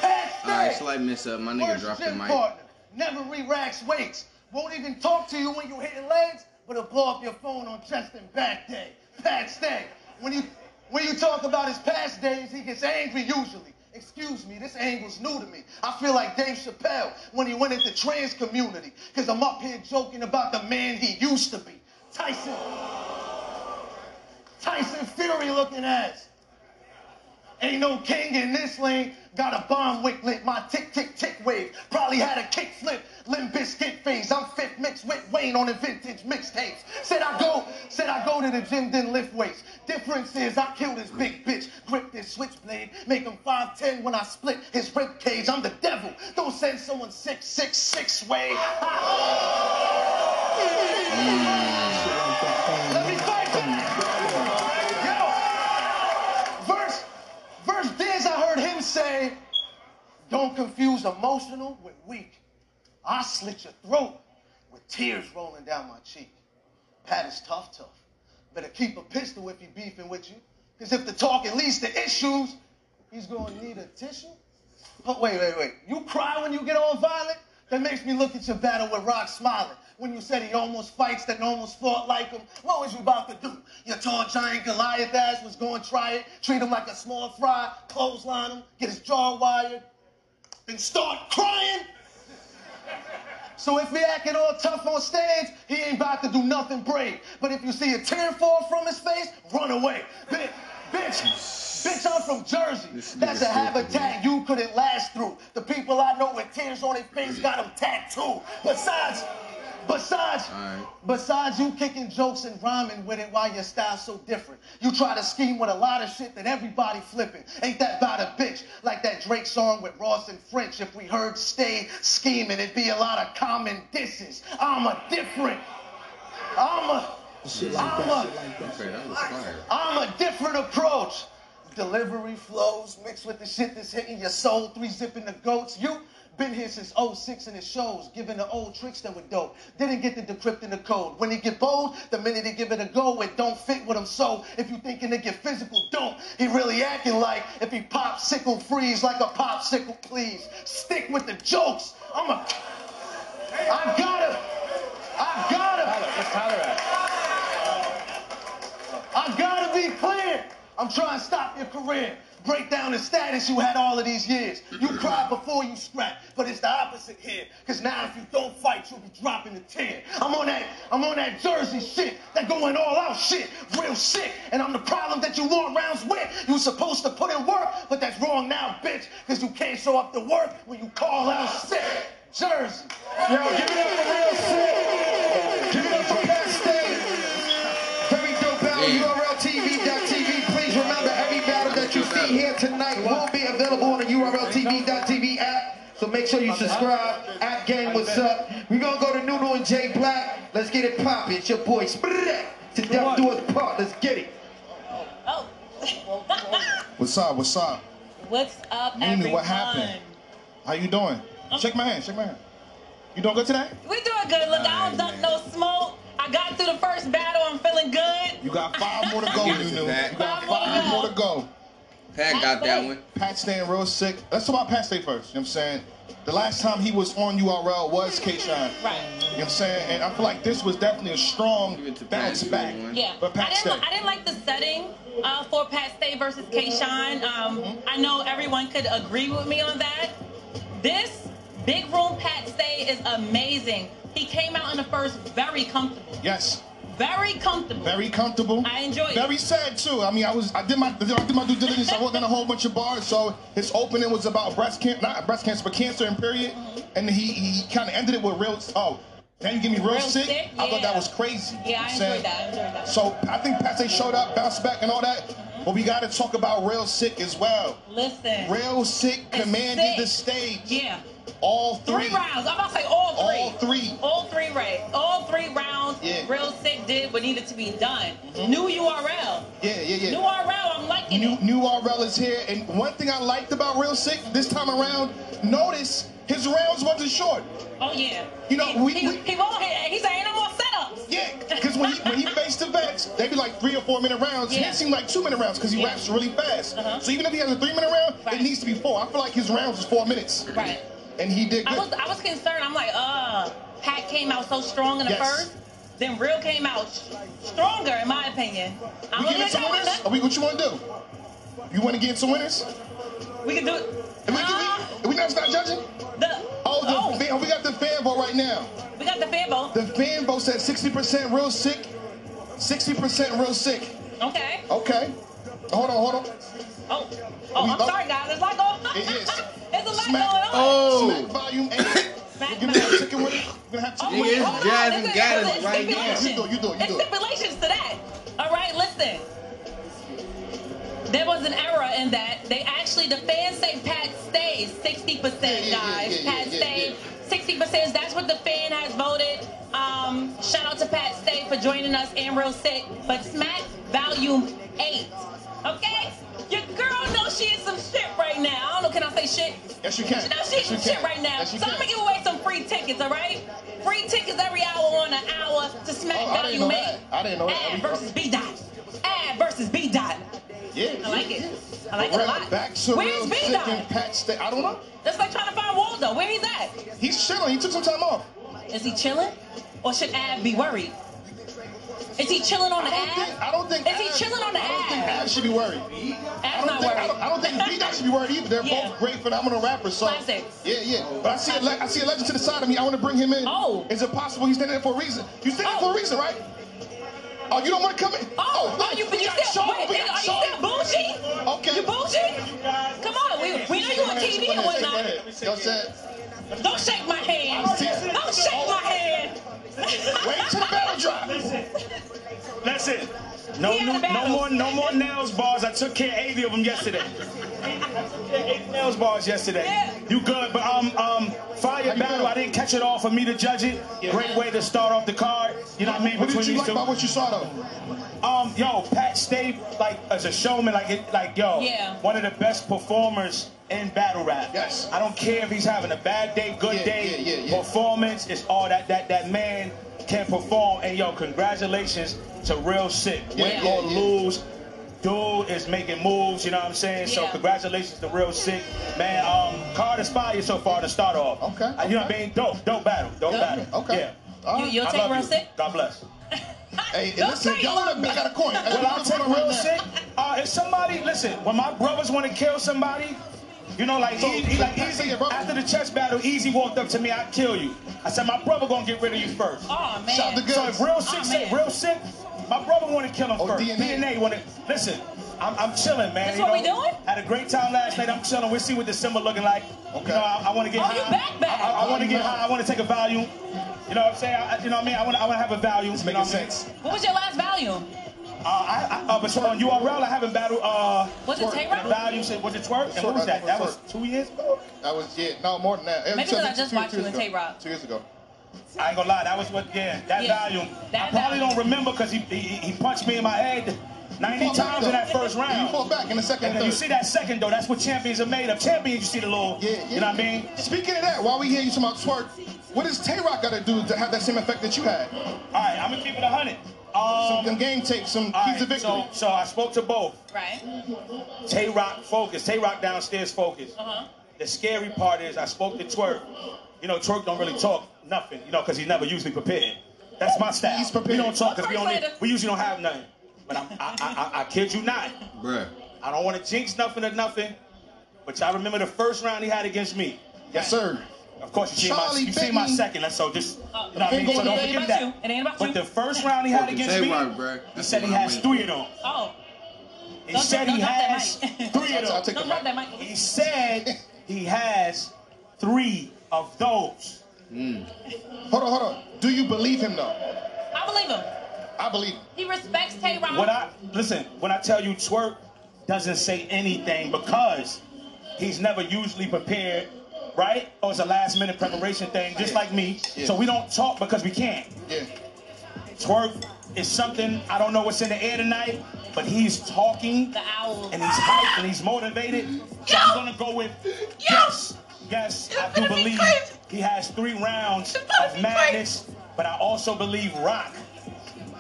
Pat All right, Stay. slight miss up. My nigga dropped the mic. partner. Never re-racks weights. Won't even talk to you when you hitting legs, but he'll blow up your phone on chest and back day. Pat Stay. When you when you talk about his past days, he gets angry usually. Excuse me, this angle's new to me. I feel like Dave Chappelle when he went into trans community. Cause I'm up here joking about the man he used to be. Tyson. Tyson Fury looking ass. Ain't no king in this lane. Got a bomb wick lit, my tick tick tick wave. Probably had a kick flip, Limp Bizkit phase. I'm fifth mixed with Wayne on the vintage mixtapes. Said I go, said I go to the gym, then lift weights. Difference is I kill this big bitch, grip this switchblade, make him 5'10 when I split his rib cage. I'm the devil. Don't send someone six six six way. Let me fight verse, verse I heard him say, don't confuse emotional with weak. I slit your throat with tears rolling down my cheek. Pat is tough, tough. Better keep a pistol if he beefing with you. Because if the talking leads to issues, he's gonna need a tissue. But wait, wait, wait. You cry when you get all violent? That makes me look at your battle with Roc smiling. When you said he almost fights that almost fought like him, what was you about to do? Your tall giant Goliath ass was going to try it, treat him like a small fry, clothesline him, get his jaw wired, then start crying? So if he acting all tough on stage, he ain't about to do nothing brave. But if you see a tear fall from his face, run away. Bitch, bitch, bitch, I'm from Jersey. This That's a habitat you couldn't last through. The people I know with tears on their face got them tattooed. Besides, besides, Alright. besides you kicking jokes and rhyming with it while your style's so different. You try to scheme with a lot of shit that everybody flipping. Ain't that about a bitch? Like that Drake song with Ross and French. If we heard stay scheming, it'd be a lot of common disses. I'm a different. I'm a. Shit like I'm that, a, shit like that. Okay, that I'm a different approach. Delivery flows mixed with the shit that's hitting your soul. Three zipping the goats. You been here since 06 and it shows. Giving the old tricks that were dope. Didn't get the decrypting the code. When he get bold, the minute he give it a go, it don't fit with him. So if you thinking to get physical, don't. He really acting like if he popsicle freeze like a popsicle, please. Stick with the jokes. I'm a. I gotta. I gotta. Tyler, where's Tyler at? I gotta be clear. I'm trying to stop your career. Break down the status you had all of these years. You cried before you scrapped, but it's the opposite here. Cause now if you don't fight, you'll be dropping a tear. I'm on that, I'm on that Jersey shit, that going all out shit, Real Sikh. And I'm the problem that you want rounds with. You supposed to put in work, but that's wrong now, bitch. Cause you can't show up to work when you call out sick. Jersey. Yo, give it up for Real Sikh. Give it up for Pat Stay. Very dope battle, Yeah. URLTV.tv. see here tonight won't be available on the URLTV.tv app. So make sure you subscribe. At Gang, what's up? We're gonna go to Nuno and Jay Black. Let's get it poppin'. It's your boy Sprat. To death do us part. Let's get it. Oh. What's up? What's up? What's up, Mimi, everyone? what happened? How you doing? Shake my hand. Shake my hand. You doing good today? We doing good. Look, I don't dump no smoke. I got through the first battle. I'm feeling good. You got five more to go, Give it to Nunu. You Pat. got Five more to go. more to go. Pat got that one. Pat staying Real Sikh. Let's talk about Pat Stay first. You know what I'm saying? The last time he was on URL was K Shine. Right. You know what I'm saying? And I feel like this was definitely a strong Give it to Pat. bounce back. won. Yeah. But Pat I Stay. didn't, li- I didn't like the setting uh, for Pat Stay versus K Shine. Um, I know everyone could agree with me on that. This big room Pat Stay is amazing. He came out in the first very comfortable. Yes. Very comfortable. Very comfortable. I enjoyed it. Very sad too. I mean, I was I did my I did my due diligence. I worked on a whole bunch of bars. So his opening was about breast cancer, not breast cancer, but cancer and period. Mm-hmm. And he he kind of ended it with real. Oh, then you give me real, Real Sikh. Sick, I thought that was crazy. Yeah, I You know what I'm enjoyed that. I enjoyed that. So I think Pat Stay showed up, bounced back, and all that. Mm-hmm. but we got to talk about Real Sikh as well. Listen. Real Sikh commanded sick. the stage. Yeah. All three. Three rounds. I'm about to say all three. All three. All three right. All three rounds. Yeah. Real Sikh did what needed to be done. New URL. Yeah, yeah, yeah. New URL. I'm liking New, it. new RL is here, and one thing I liked about Real Sikh this time around, notice his rounds wasn't short. Oh yeah. You know, he, we- he, we- he won't hit. He's saying no more setups. Yeah, because when he when he faced the vets, they'd be like three or four minute rounds. Yeah. His seemed like two minute rounds because he Yeah. raps really fast. Uh-huh. So even if he has a three minute round, Right. it needs to be four. I feel like his rounds was four minutes, Right. And he did I was I was concerned. I'm like, uh, Pat came out so strong in the Yes. first. Then Real came out stronger, in my opinion. I'm we get let into winners? win Are we, what you want to do? You want to get into winners? We can do it. And we, Uh, we, we not start judging? the, Oh, the, oh, fan- we got the fan vote right now. we got the fan vote. The fan vote said 60% Real Sikh, 60% Real Sikh. Okay. Okay. Hold on, hold on. Oh, oh, I'm Oh. sorry, guys. There's a lot going on. It is. There's a lot Smack- going on. Oh. Smack volume eight. Smack We're gonna have chicken with it. We're gonna have Oh, chicken wait, Nigga, it's hold on. Jazz This and is- Gaddis right now. You do it, you do it, you It's do it. stipulations to that. All right, listen. There was an error in that. They actually, the fans say Pat stays 60%, Yeah, yeah, yeah, guys. yeah, Pat yeah, stays 60%. That's what the fan has voted. Um, shout out to Pat Stay for joining us and Real Sikh. But Smack Volume 8. Okay? Your girl knows she is some shit right now. I don't know, can I say shit? Yes, you can. She knows she's you some shit right now. Yes, so I'm gonna give away some free tickets, all right? Free tickets every hour on an hour to Smack Oh, you didn't know 8. that. I didn't know that. Ad versus B Dot. Ad versus B Dot. Yeah. I like it. I like We're it a lot. back to Where's B Dot? and Pat Stay. I don't know. That's like trying to find Waldo. Where he's at? He's chilling. He took some time off. Is he chilling? Or should Ab be worried? Is he chilling on the think. I don't think. Is he chilling on the I don't think ad? Ab should be worried. Ab's I don't not think. I worried. don't, I don't think B Dot should be worried either. They're Yeah. both great phenomenal rappers. So Classic. yeah, yeah. But I see a le- I see a legend to the side of me. I want to bring him in. Oh. Is it possible he's standing there for a reason? You standing there Oh. for a oh. reason, right? Oh, you don't want to come in? Oh, look, oh, oh you, we you got still, Sean, wait, are got you still bougie? Okay. You bougie? Come on, we, we know you on TV and whatnot. Don't shake my hand. Don't shake my oh. hand. Wait till the battle drop. Listen, no, He had no, a no more, no more nails bars. I took care of 80 of them yesterday. 80 nails bars yesterday. Yeah. You good? But um, um, fire battle. doing? I didn't catch it all for me to judge it. Great way to start off the card. You know what I mean? What did you like two. about what you saw though? Um, yo, Pat stayed like as a showman, like it, like yo, Yeah. one of the best performers in battle rap. Yes. I don't care if he's having a bad day, good Yeah, day, yeah, yeah, yeah. performance. It's all that that that man can perform. And yo, congratulations to Real Sikh. Win Yeah, or yeah, yeah. lose. Dude is making moves, you know what I'm saying? So congratulations to Real Sikh. Man, um, card inspired so far to start off. Okay, Uh, You know what I okay. mean? Dope, dope battle, dope Good. battle. Okay. Yeah. All You, right. you'll I take real you. sick? God bless. Hey, Don't listen, y'all you in the, I got a coin. Hey, Well, I'll take Real Sikh. Uh, if somebody, listen, when my brothers want to kill somebody, you know, like, So, he, he, like so Easy, your brother- after the chess battle, Easy walked up to me, I'd kill you. I said, my brother gonna get rid of you first. Oh, man. Shout the So if Real Sikh Oh, say Real Sikh, my brother want to kill him Oh, first. DNA. DNA want to listen. I'm, I'm chilling, man. That's you what know, we doing? Had a great time last night. I'm chilling. We'll see what December looking like. Okay. You know, I, I want to get Oh, high. you back, back. I, I, want to get you high. I want to take a volume. You know what I'm saying? I, you know what I mean? I want to I want to have a value. It's you know making what I mean? sense. What was your last volume? Uh, I, I, uh, but Sean, you are. I haven't battled. Uh, was it Tay Roc? Value said, was it Twork? And what was that? That was two years ago. That was yeah, no more than that. Maybe because I just watched you and Tay Roc two years ago. I ain't gonna lie, that was what, yeah, that yeah. volume. That I probably don't remember because he, he, he punched me in my head 90 times in that first round. You fought back in the second and, and You see that second, though, that's what champions are made of. Champions, you see the little, yeah, yeah, you know what I mean? Speaking of that, while we hear you talking about Twork, what does Tay Roc got to do to have that same effect that you had? All right, I'm gonna keep it 100. Um, some game tape, some keys right, of victory. So, so I spoke to both. Right. Tay Roc focus. Tay Roc downstairs focus. Uh-huh. The scary part is I spoke to Twork. You know, Twork don't really talk nothing, you know, because he's never usually prepared. That's my style. He's prepared. We don't talk because we, only, we usually don't have nothing. But I, I, I, I kid you not. Bruh. I don't want to jinx nothing or nothing, but y'all remember the first round he had against me. Yes, sir. Of course, you see my Charlie you see my second. That's so just Uh, you know what I mean. So don't forget that. you. It ain't about But you. the first round he had Fucking against me, Tay Roc, he said he what has three of them. Oh, He Don't- said don't- he don't drop that has three of them. don't drop that mic. He said he has three of those. Hold on, hold on. Do you believe him though? I believe him. I believe him. He respects Tay Roc. When I listen, when I tell you Twork, doesn't say anything because he's never usually prepared, right? Or it's a last minute preparation thing, just like me. Yeah. So we don't talk because we can't. Yeah. Twork is something I don't know what's in the air tonight, but he's talking The owl. and he's hyped and he's motivated. So I'm gonna go with yes, yes. I do gonna be believe crazy. he has three rounds It's gonna of be madness, but I also believe Roc,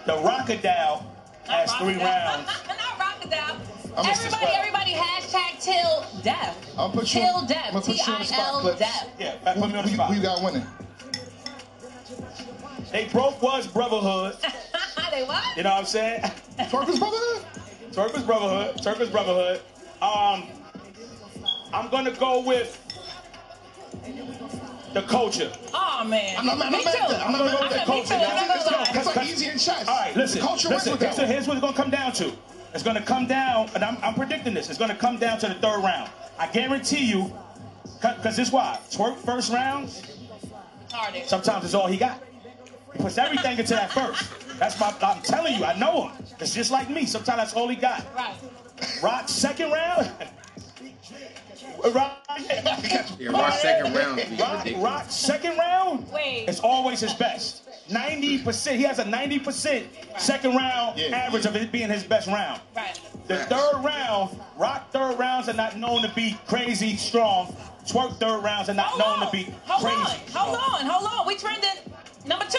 the Rockadale, has Not three Rockadale. rounds. Not Rockadale. I'm Everybody, everybody, hashtag till death. I'll put you. till I'm death. gonna put you on the spot, T-I-L death. Yeah, back put me on the Who, spot. who you got winning? They broke was brotherhood. they what? You know what I'm saying? Twerkers brotherhood. Twork was brotherhood. Twork was brotherhood. Um, I'm gonna go with the culture. Oh man. I'm not, I'm Me not mad too. at that. I'm not mad at that. Me culture, I'm man. not gonna It's, like easy and chess. All right, listen. The culture listen. wins with Here's, that. here's what it's gonna come down to. It's gonna come down, and I'm, I'm predicting this. It's gonna come down to the third round. I guarantee you, because this why Twork first rounds. Harder. Sometimes it's all he got. He puts everything into that first. That's my. I'm telling you, I know him. It's just like me. Sometimes that's all he got. Right. Roc second round. Roc, Yeah, Roc second round is Roc. Roc second round. Wait. It's always his best. 90%. He has a 90% second round Yeah. average of it being his best round. Right. The third round, Roc third rounds are not known to be crazy strong. Twork third rounds are not Hold known on. to be Hold crazy. on. Hold on. Hold on. We trending. Number two.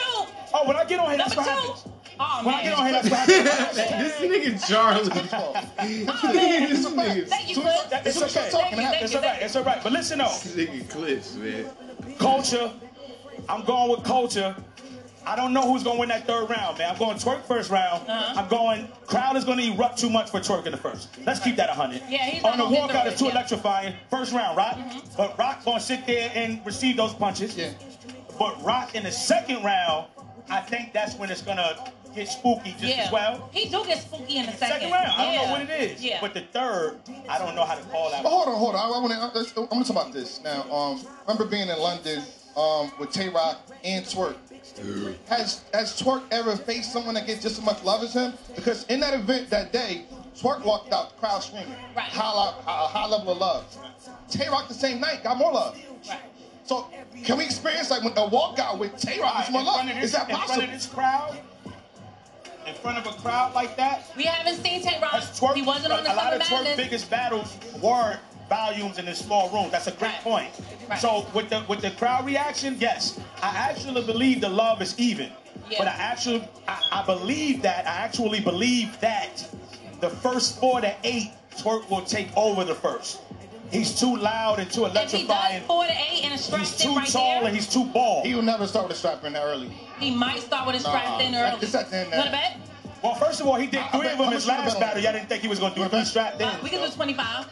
Oh, when I get on here, that's Number what two. happens. Oh When I get on here, that's what happens. this nigga Charlie. Oh, man. this nigga, Thank you, Cliff. That- It's okay. Thank you, thank It's all right. It's all right. But listen, though. this nigga clips, man. culture. I'm going with culture. I don't know who's going to win that third round, man. I'm going Twork first round. Uh-huh. I'm going crowd is going to erupt too much for Twork in the first. Let's keep that 100. Yeah, he's On the gonna walkout, it's too yeah. electrifying. First round, Roc. Mm-hmm. But Roc going to sit there and receive those punches. Yeah. But Roc in the second round, I think that's when it's going to get spooky just Yeah. as well. He do get spooky in the second. Second round, I don't Yeah. know what it is. Yeah. But the third, I don't know how to call that. But hold on, hold on. I, I wanna, let's- I'm going to talk about this now. Um, remember being in London um, with Tay Roc and Twork. Has has Twork ever faced someone that gets just as much love as him? Because in that event that day, Twork walked out, crowd screaming, Right. high, lo- a high level of love. Tay Roc the same night got more love. Right. So can we experience like when a walkout with Tay Roc with more in love? front of this, Is that possible? in front of this crowd, in front of a crowd like that, We haven't seen Tay Roc. Twork, He wasn't on the a lot of Twork Madness. biggest battles were volumes in this small room. That's a great Right. point. Right. So with the with the crowd reaction, yes, I actually believe the love is even. Yeah. But I actually I, I believe that I actually believe that the first four to eight Twork will take over the first. He's too loud and too If he does electrifying. four to eight and a strap He's too right tall there, and he's too bald. He will never start with a strap in that early. he might start with a strap Nah, in early. it's at the end You want to there. bet? Well, first of all, he did I- I three bet- of them how his last bet on battle. Y'all didn't think he was going to do You three bet? strapped in. Uh, we can do 25.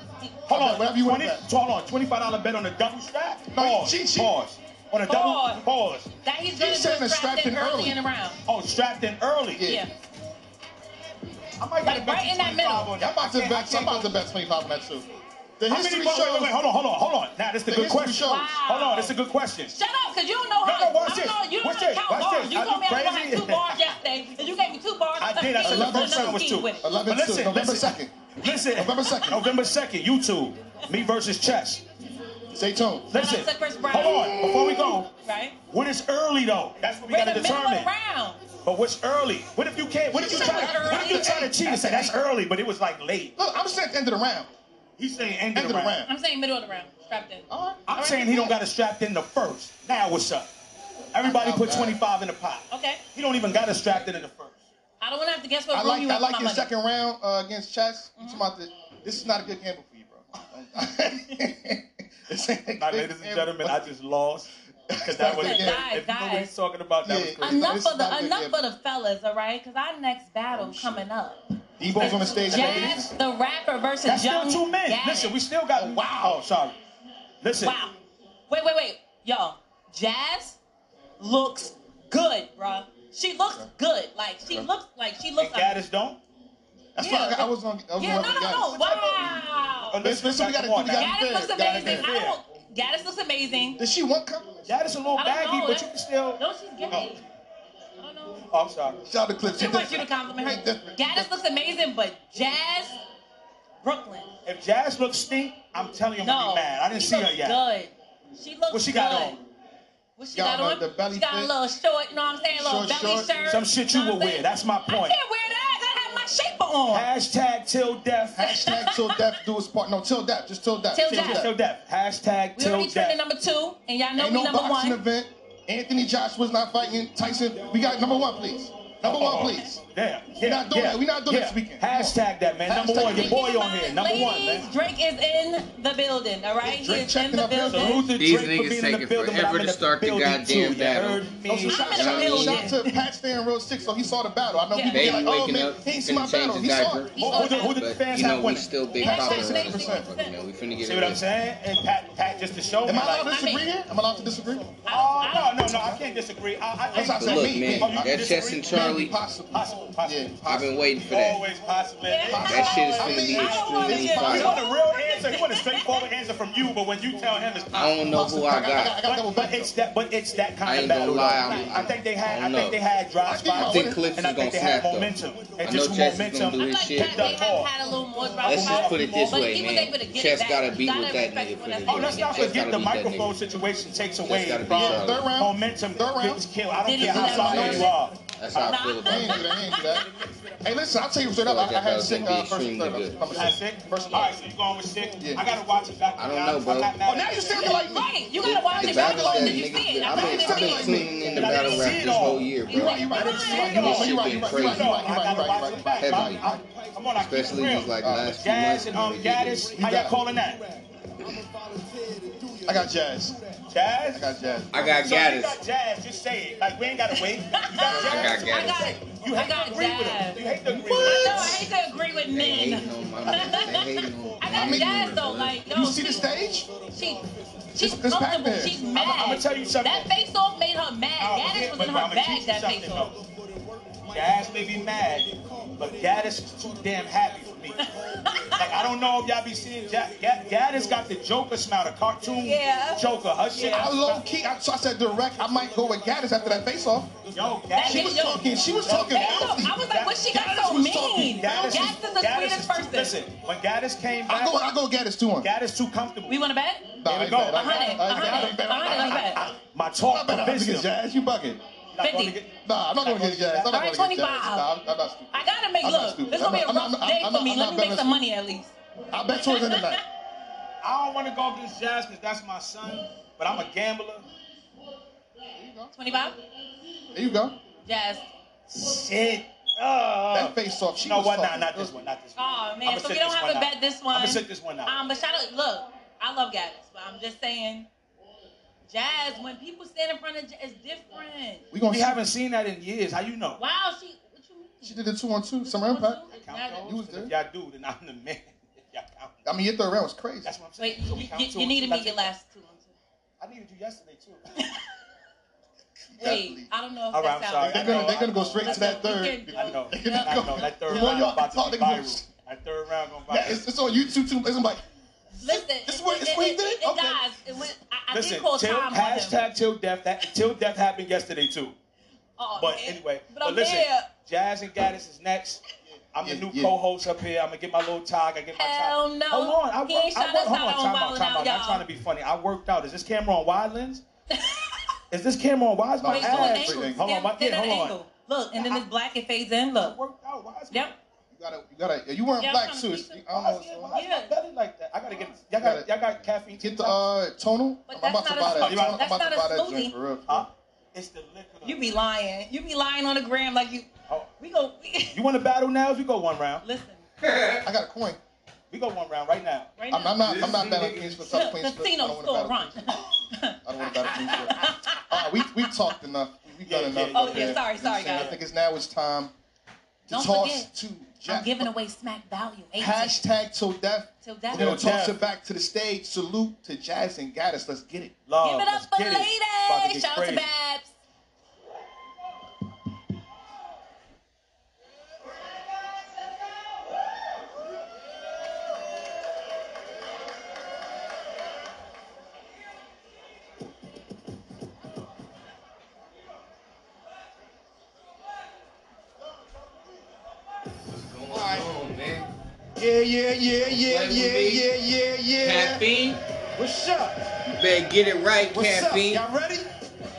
Hold on, Whatever you wanna 20, bet. hold on, twenty-five dollar bet on a double strap. No, Pause. she- she- pause. On a double Pause. pause. That he's going He's to saying do it's strapped strapped in in early early. in the round. Oh, strapped in early. Yeah. Yeah. I might Like get a bet right you in that 25 middle. on Yeah, I'm about to I can't- I bet. I'm can't about to go- bet 25 on that too. The How history many? Wait, shows. wait, wait, hold on, hold on, hold on. Now this is a good question. Wow. Hold on, this is a good question. Shut up, because you don't know No, how. no, watch this. know. You don't Watch know how to this. count Watch bars. this. You Are told you me I was going to have two bars yesterday, and you gave me two bars. I did. I said get the to first round was key two. with it. 11 But 2, listen, November listen. 2nd. Listen, November 2nd. November second. YouTube, me versus Chess. Stay tuned. Listen, to Chris Brown. hold on. Before we go, Right? what is early though? That's what we We're gotta the middle of determine. the round. But what's early? What if you can't? What if you She try? said What if you try to cheat and say that's early, but it was like late? Look, I'm saying at the end of the round. He's saying end, End of the round. I'm saying middle of the round. Strapped in. All right. I'm saying he don't got it strapped in the first. Now what's up? Everybody put doubt 25 in the pot. Okay. He don't even got it strapped in in the first. I don't want to have to guess what I room like you I like your money. second round uh, against Chess. You talking about the, this is not a good gamble for you, bro. This ain't a ladies and gentlemen, I just lost. Because that was Guys, if you know what guys. he's talking about. That was crazy. Enough This for is not a the enough for the fellas, all right? Because our next battle coming up. Debo's on the stage. Jazz, the rapper versus That's still two men. Gaddis. Listen, we still got. Oh, wow. Oh, sorry. Listen. Wow. Wait, wait, wait. Yo, Jazz looks good, bruh. She looks good. Like she looks like she And looks like. Gaddis don't. That's Yeah, why I, I was on. I was Yeah, on no, no, no. Wow. Oh, Listen, listen, we gotta do- we gotta- now. Gaddis looks amazing. be I don't. Gaddis looks amazing. Did she want compliments? Gaddis a little baggy, know. but you can still. No, she's gay. Oh. Oh, I'm sorry. Shout out to Cliff. She wants you to compliment her. Gaddis looks amazing, but Jazz Brooklyn. If Jazz looks stink, I'm telling you, I'm no, gonna be mad. I didn't see her yet. Good. She looks. good. What she good. got on? What she Y'all got on? The belly she got fit. a little short. You know what I'm saying? A little short, belly short. shirt. Some shit you, you know would wear. That's my point. I can't wear that. I have my shaper on. Hashtag till death. Hashtag till death. Do his part. No, till death. Just till death. Till, till death. death. Till death. Hashtag till death. We already trending number two, and y'all know Ain't we no number boxing one. Event. Anthony Joshua's not fighting Tyson. We got number one, please. Number one, please. Yeah, yeah, We're not doing yeah. We're not doing yeah. this weekend. Hashtag that, man. Hashtag Number one, your boy on here. Number Ladies, one, man. Drake is in the building, all right? These niggas taking forever. Salute to These Drake the building, start the goddamn battle. You heard? I'm in the building. Shout out to Pat fan in Row 6, so he saw the battle. I know yeah. people be like, oh, man, he ain't see my battle. He saw it. Who did the fans have winning? still big problems. See what I'm saying? And Pat, just to show Am I allowed to disagree here? Am I allowed to disagree? Oh, no, no, no. I can't disagree. Look, man, that Chess and Charlie really? Possible. Possible. Possible. Yeah, I've been waiting for that. Always possible. That shit is going to be extremely fire. He want a real answer. He want a straightforward answer from you, but when you tell him it's possible. I don't know who I got. But, but it's that. But it's that kind of battle. I ain't gonna Lie, I, I think they had. I, I think they had dry spots. And I think they had momentum. And just momentum. I like that they have had a little more dry. Let's just put it this way, man. Chess got to beat with that nigga. Oh, let's not forget the microphone situation takes away from momentum. Third round. Kill. I don't care how sorry you are. That's how I feel about it. I ain't do that. Hey, listen, I'll tell you straight up. I, uh, I had Sikh uh, first and third. I'm, I'm? First All right, so you're going with Sikh? Yeah. I got to watch it back. I don't know, bro. Oh, now you're sound like me. Right. You got to watch it back. I've been tuning in the battle rap this whole year, bro. You're right. You're right. You're right. You're right. You're right. You're right. You're right. You're right. Come on, I Especially these like uh, last few months. Jazz and um, Gaddis, how y'all calling that? I got Jazz. Jazz? I got jazz. I got so Gaddis. you got jazz, just say it. Like, we ain't got to wait. You got jazz. I got Gaddis. I got it. You hate to agree jazz. with him. You hate to agree with him. I I hate to agree with men. They hating my they hating on I got jazz, though. Like, no, you see she, the stage? She, she's this, comfortable. She's mad. I'm, I'm going to tell you something. That face-off made her mad. Oh, Gaddis was in her bag, that face-off. Guys may be mad, but Gaddis too damn happy for me. like, I don't know if y'all be seeing Jack. Gad, Gad has got the Joker smile, the cartoon yeah. Joker. Her shit. Yeah. I low key. I, so I said direct. I might go with Gaddis after that face off. Yo, Gaddis. She was yo, talking. She was yo, talking. Yo, I was like, what she got Gaddis so mean? Talking. Gaddis, Gaddis is the sweetest person. Listen, when Gaddis came back, I go. I go Gaddis too. On Gaddis too comfortable. We want to bet? Nah, Here we go. A hundred. A hundred. A hundred. My talk. I bet. I jazz. You bucket. Nah, I'm not, going to get jazzed. I'm not going to get I'm, I'm. I got to make, I'm look, this is going to be a rough day I'm for me. Let me make some money at least. I'll bet towards the end of the night. I don't want to go against Jazz because that's my son, but I'm a gambler. There you go. 25? There you go. Jazz. Shit. Uh, that face off. She no, what? Nah, not this one. Not this one. Oh man, so we don't have to bet this one. I'm gonna sit this one out. Um, but shout out. Look, I love Gaddis, but I'm just saying Jazz, when people stand in front of Jazz, it's different. We gonna we haven't seen that in years. How you know? Wow, she. She did the two on two, Summer Impact. You was there. Y'all do, then I'm the man. I mean, your third round was crazy. That's what I'm saying. Wait, so you, you, you needed me your last two on two. I needed you yesterday too. Wait, I don't know if that's I'm sorry. They're gonna, go straight to that third. I know. I know. That third round about to be viral. That third round gonna viral. It's, it's on YouTube too. It's like Listen, It's this, what, this it, what he did. It, okay. Guys, it Listen, till, hashtag till death. That till death happened yesterday too. Oh, but man. anyway, but, but listen, there. Jazz and Gaddis is next. I'm yeah, the new yeah. co-host up here. I'm gonna get my little tag. I get my Hell no. Hold on. I, he ain't I, I, hold on. Time out. Time out. Y'all. Trying to be funny. I worked out. Is this camera on wide lens? is this camera on wide? Is my Wait, ass? Hold on. My, yeah, hold on. Look, and then this black. It fades in. Look. I worked out. Why is yep. You gotta, you gotta. You weren't yeah, black too. It's, I don't know. Said, well, yeah. Like that. I gotta get. Y'all got. Y'all got caffeine. Get the uh, tonal. But I'm about to buy that. I'm about to buy that drink for real. It's the liquor. You be lying. You be lying on the gram like you. Oh. We go. We, you want to battle now? We go one round. Listen. I got a coin. We go one round right now. Right now. I'm, I'm not. I'm not battling Queens for South Queens. Casino store run. I don't want to battle Queens. All right, we we talked enough. We done enough. Oh yeah. Sorry, sorry guys. I think it's now. It's time to don't toss forget. to I'm giving away Smack Value 80. Hashtag till death. Till We're death. gonna Till toss death. it back to the stage. Salute to Jazz and Gaddis. Let's get it. Love. Give it up let's for get it. Ladies. get Shout out to crazy. Yeah, Yeah, yeah, yeah, yeah, yeah, yeah. Caffeine. What's up? You better get it right, What's caffeine. up? Y'all ready?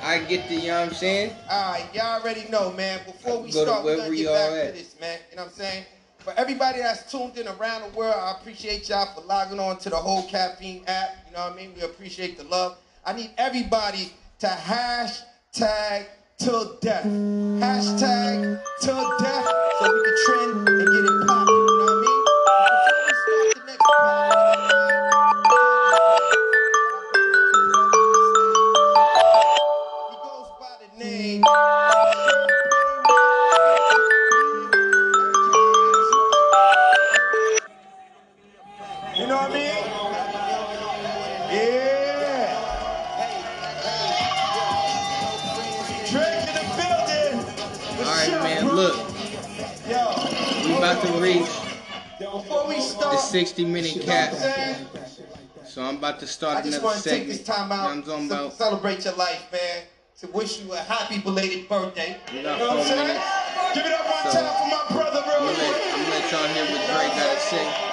I get the, you know what I'm saying? Alright, y'all already know, man. Before we to start, we're gonna get back are to this, man. You know what I'm saying? For everybody that's tuned in around the world, I appreciate y'all for logging on to the whole caffeine app. You know what I mean? We appreciate the love. I need everybody to hashtag till death. Hashtag till death so we can trend and get it popping. Start 60 minute you know what I'm cap. So I'm about to I start just want to take this time You know out I'm to celebrate your life, man. To wish you a happy belated birthday. You know what I'm saying? Give it up one So, time for my brother, I'm real gonna, quick. I'm gonna let y'all hear what Drake got to say.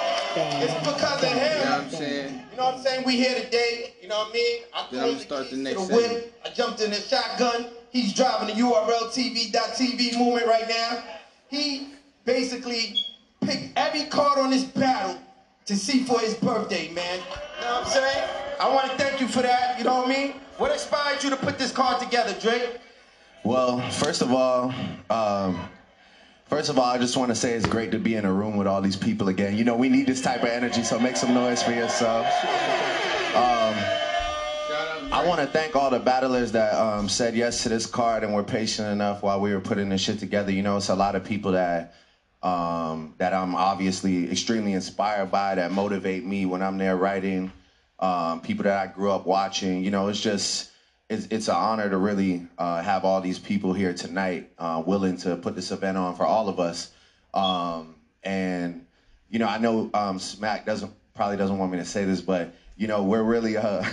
It's because of him. You know what. I'm saying? You know what I'm saying? We here today. You know what I mean? I Then I'ma start the keys next the whip. I jumped in the shotgun. He's driving the URL TV.TV movement right now. He basically picked every card on this battle to see for his birthday, man. You know what I'm saying? I want to thank you for that. You know what I mean? What inspired you to put this card together, Drake? Well, first of all, um, first of all, I just want to say it's great to be in a room with all these people again. You know, we need this type of energy, so make some noise for yourself. Um, I want to thank all the battlers that um, said yes to this card and were patient enough while we were putting this shit together. You know, it's a lot of people that um, that I'm obviously extremely inspired by that motivate me when I'm there writing. Um, people that I grew up watching. You know, it's just it's it's an honor to really uh, have all these people here tonight, uh, willing to put this event on for all of us. Um, and you know, I know um, Smack doesn't probably doesn't want me to say this, but you know, we're really uh,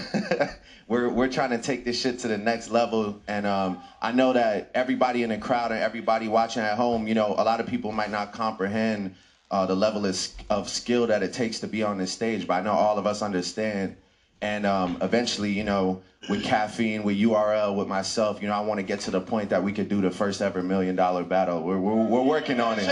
we're we're trying to take this shit to the next level. And um, I know that everybody in the crowd and everybody watching at home, you know, a lot of people might not comprehend uh, the level of, of skill that it takes to be on this stage, but I know all of us understand. And um, eventually, you know, with caffeine, with URL, with myself, you know, I want to get to the point that we could do the first ever million dollar battle. We're, we're, we're working on it.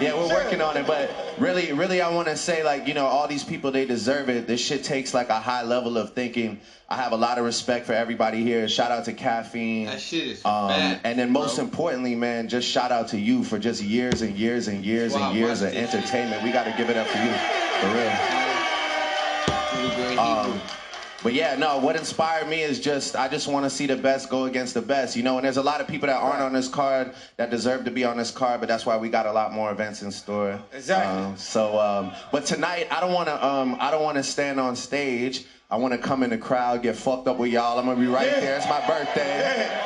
Yeah, we're working on it, but really, really, I want to say, like, you know, all these people, they deserve it. This shit takes like a high level of thinking. I have a lot of respect for everybody here. Shout out to Caffeine. That shit is Um, fat, and then most bro. importantly, man, just shout out to you for just years and years and years Wow, and years of entertainment. We got to give it up for you, for real. You a great Um, Hebrew. But yeah, no, what inspired me is just I just want to see the best go against the best, you know. And there's a lot of people that aren't on this card that deserve to be on this card, but that's why we got a lot more events in store. Exactly. Um, so, um, but tonight I don't want to um, I don't want to stand on stage. I want to come in the crowd, get fucked up with y'all. I'm gonna be right Yeah. there. It's my birthday.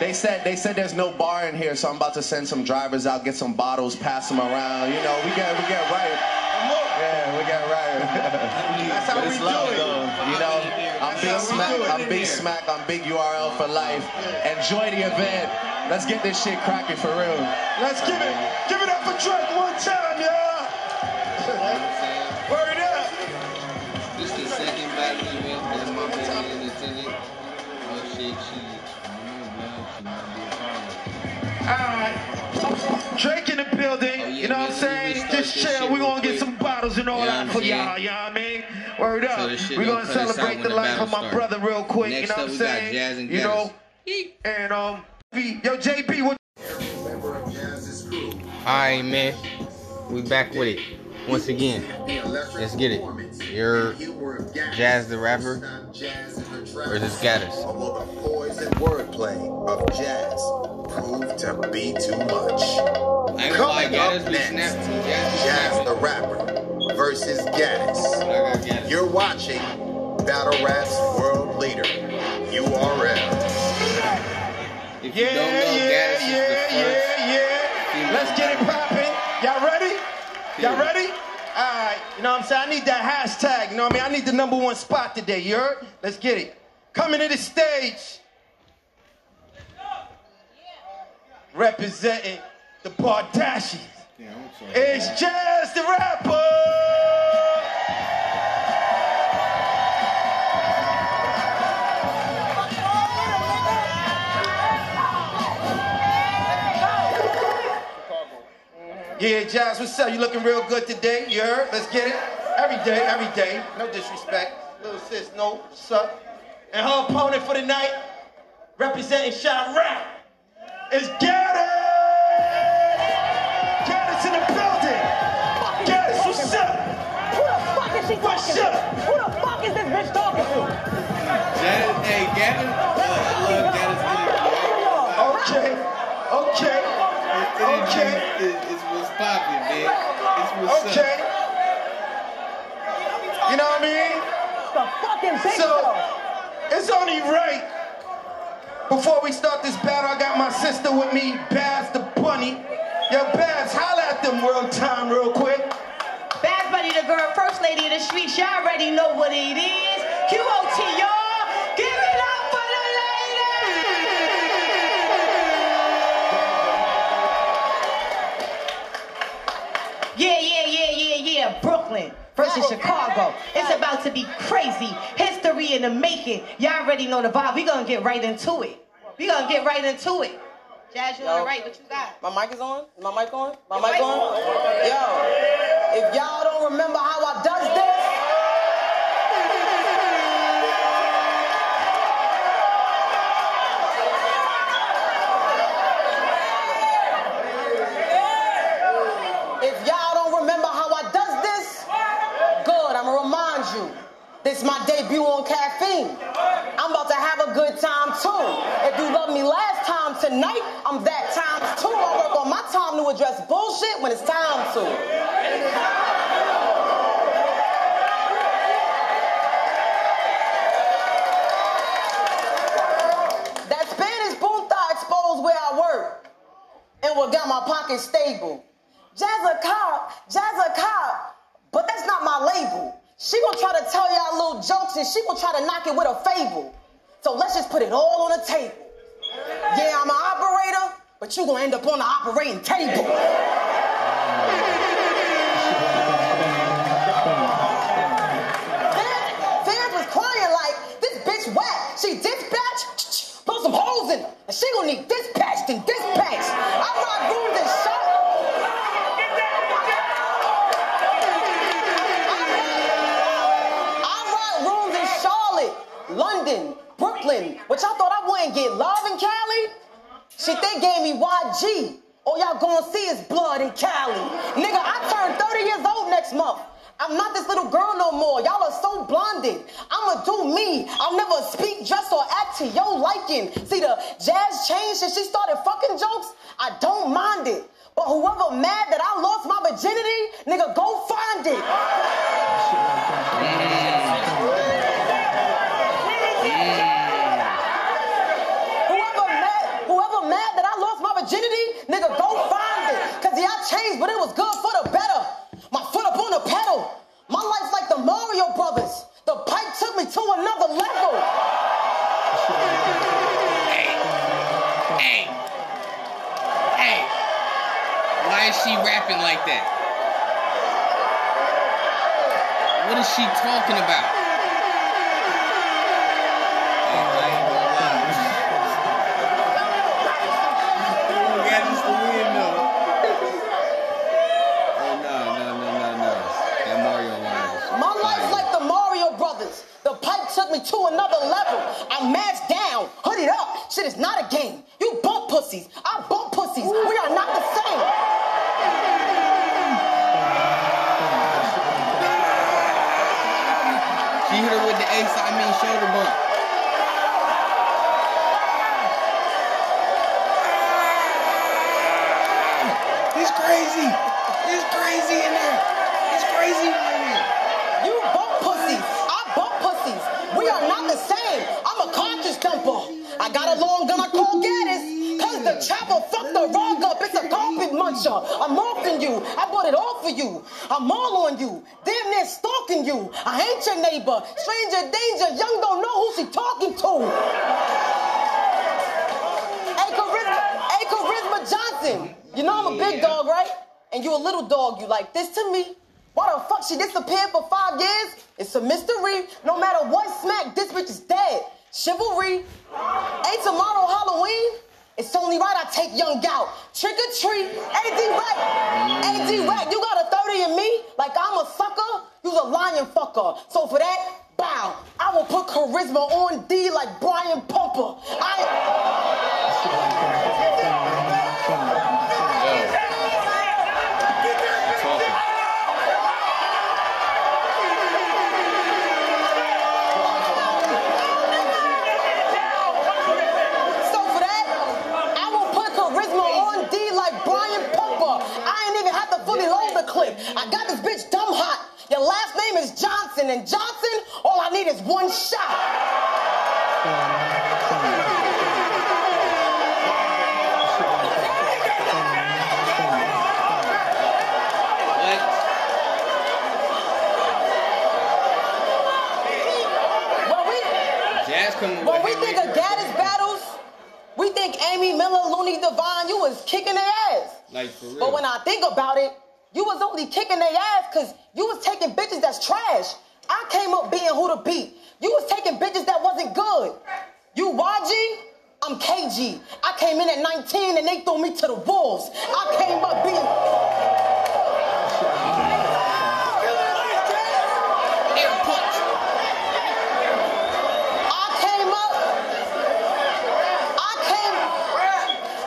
They said they said there's no bar in here, so I'm about to send some drivers out, get some bottles, pass them around. You know, we get we get right. Yeah, we get right. That's how But we it's do love, it. though. You know, I'm big how we smack. do it I'm big here. smack. I'm big URL for life. Enjoy the event. Let's get this shit cracking for real. Let's give it, give it up for Drake one time, y'all. Word up. This the second battle event that my baby is attending. Oh shit, she, I know, man, she might be a problem. Alright. Drake in the building. Oh, yeah, you know what I'm saying? Just chill. We're gonna get some bottles and all You that what for I'm y'all. saying? You know what I mean? Word up. So We're gonna cut us out celebrate the the life of battle my start. brother real quick. Next you know up, what I'm we got saying? Jazz and you know, and um, yo, JP, what? Alright, man. We back with it. Once again. Let's get it. You're Jazz the rapper versus Gaddis. Although the poise and wordplay of jazz proved to be too much. I ain't gonna lie, Coming up next, snapping. Gaddis be Jazz the rapper versus Gaddis. But I got Gaddis. You're watching Battle Rap's world leader, URL. If you Yeah, yeah, Gaddis is the yeah, yeah, yeah. Let's get it popping. Y'all ready? Y'all ready? All right. You know what I'm saying? I need that hashtag. You know what I mean? I need the number one spot today. You heard? Let's get it. Coming to the stage. Representing the Bardashians. It's Jazz the rapper. Yeah, Jazz, what's up? You looking real good today. You heard? Let's get it. Every day, every day. No disrespect. Little sis, no. Up? And her opponent for the night, representing Shot Rap, is Gaddis. Gaddis in the building. Gaddis, what's up? Who the fuck is she talking to? up? Who the fuck is this bitch talking to? Janet, hey, Gavin, I love Gaddis Okay, okay, okay, It's, it's what's popping, man. It's what's okay. up. You know what I mean? The fucking bitch So, it's only right. Before we start this battle, I got my sister with me, Baz the Bunny. Yo, Baz, holla at them world time real quick. Bad Bunny, the girl, first lady of the streets, y'all already know what it is. QOT, y'all. Give it up for the lady. Yeah, yeah, yeah, yeah, yeah. Brooklyn versus Chicago. It's about to be crazy. History in the making. Y'all already know the vibe. We gonna get right into it. We gonna get right into it. Jazz, you on the right? What you got? My mic is on? My mic on? My mic on? Yo, if y'all don't remember how I does this, if y'all don't remember how I does this, good, I'ma remind you. This is my debut on caffeine. I'm about to have a good time too. If you love me last tonight, I'm that time too. I work on my time to address bullshit when it's time to. That Spanish punta exposed where I work and what got my pocket stable. Jazza cop, Jazza cop, but that's not my label. She gonna try to tell y'all little jokes and she gonna try to knock it with a fable. So let's just put it all on the table. Yeah, I'm an operator, but you're gonna end up on the operating table. Fans, was crying like, this bitch whack. She dispatch, put some holes in her. And she gonna need dispatched and dispatched. I rock rooms and Charlotte, London, Brooklyn, I thought I wouldn't get love in Cali. Shit, they gave me YG. All y'all gonna see is blood in Cali. Nigga, I turn 30 years old next month. I'm not this little girl no more. Y'all are so blinded. I'ma do me. I'll never speak, dress, or act to your liking. See, the jazz changed since she started fucking jokes. I don't mind it. But whoever mad that I lost my virginity, nigga, go find it. Whoever mad, whoever mad that I lost my virginity, nigga, go find it. Cause yeah, I changed, but it was good for the better. My foot up on the pedal. My life's like the Mario Brothers. The pipe took me to another level. Hey, hey, why is she rapping like that? What is she talking about? Level. I'm masked down, hooded up. Shit is not a game. You bump pussies. I bump pussies. We are not the same. She hit her with the ace, I mean shoulder bump. It's crazy. It's crazy in there. It's crazy in there. You bump pussies. I bump pussies. We are not the same. I'm a dumper. I got a long gun I call Gaddis. Cause the chopper fucked the rug up. It's a carpet muncher. I'm off you. I bought it all for you. I'm all on you. Damn near stalking you. I ain't your neighbor. Stranger danger. Young don't know who she talking to. Hey, Charisma, hey, Charisma Johnson. you know I'm a big dog, right? And you a little dog, you like this to me. Why the fuck she disappeared for five years? It's a mystery. No matter what smack, this bitch is dead. Chivalry. Ain't tomorrow Halloween? It's only right I take young out. Trick or treat. AD Rack. AD Rack, you got a 30 in me? Like I'm a sucker? You's a lion fucker. So for that, bow. I will put charisma on D like Brian Pumper. I. So for that, I will put charisma on D like Brian Pumper. I ain't even have to fully load the clip. I got this bitch dumb hot. Your last name is Johnson, and Johnson, all I need is one shot. When we, Jazz coming when with we think of Gaddis battles, we think Amy Miller, Looney Devine, you was kicking their ass. Like for real. But when I think about it, you was only kicking their ass because you was taking bitches that's trash. I came up being who to beat. You was taking bitches that wasn't good. You YG, I'm KG. I came in at 19 and they threw me to the wolves. I came up being. I came up. I came.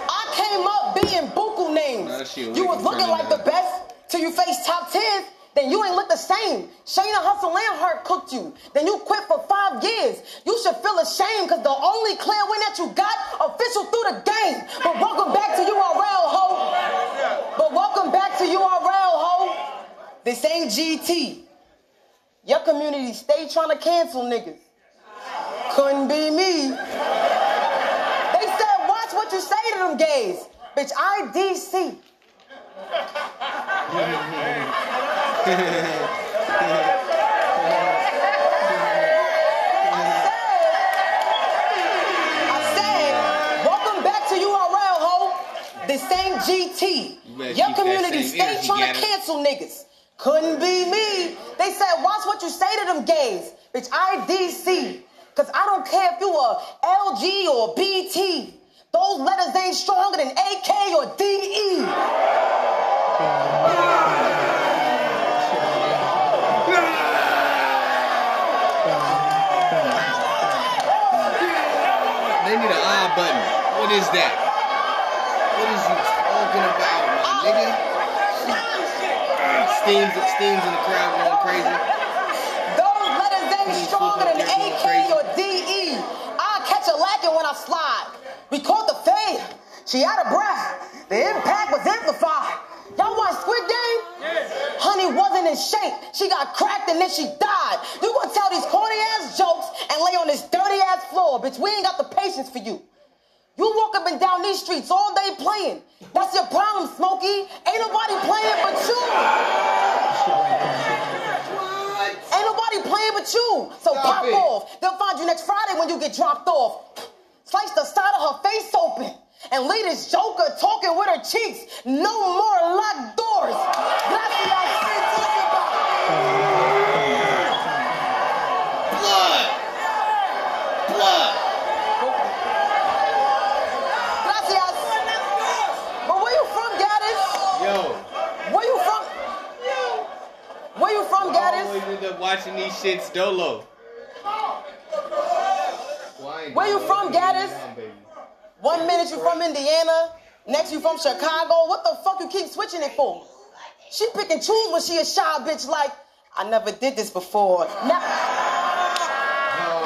I came up being buku names. Nah, that shit You was looking like the best till you face top 10. Then you ain't look the same. Shayna Hustle Landhart cooked you. Then you quit for five years. You should feel ashamed because the only clear win that you got official through the game. But welcome back to URL, ho. But welcome back to URL, ho. This ain't GT. Your community stay trying to cancel niggas. Couldn't be me. They said, watch what you say to them gays. Bitch, I DC. I said, welcome back to URL, ho. This ain't GT. You Your community stay trying to cancel niggas. Couldn't be me. They said, watch what you say to them gays. Bitch, I DC. Cause I don't care if you a LG or BT. Those letters ain't stronger than AK or. DE. They need an odd button. What is that? What is you talking about, my nigga? Steams, steams in the crowd going crazy. Those letters ain't stronger than AK or DE. I'll catch a lacking when I slide. We caught the fade. She out of breath. The impact was amplified. Honey wasn't in shape. She got cracked and then she died. You gonna tell these corny ass jokes and lay on this dirty ass floor, bitch. We ain't got the patience for you. You walk up and down these streets all day playing. That's your problem, Smokey. Ain't nobody playing but you. Ain't nobody playing but you. So pop off. They'll find you next Friday when you get dropped off. Slice the side of her face open. And leave this joker talking with her cheeks. No more locked doors. Gracias. Blood! Blood! Gracias. But where you from, Gaddis? Yo, Where you from? Where you from, I Gaddis? Always end up watching these shits dolo. Where you from, Gaddis? One minute you from Indiana, next you from Chicago. What the fuck you keep switching it for? She pick and choose when she a shy bitch like, I never did this before. Now,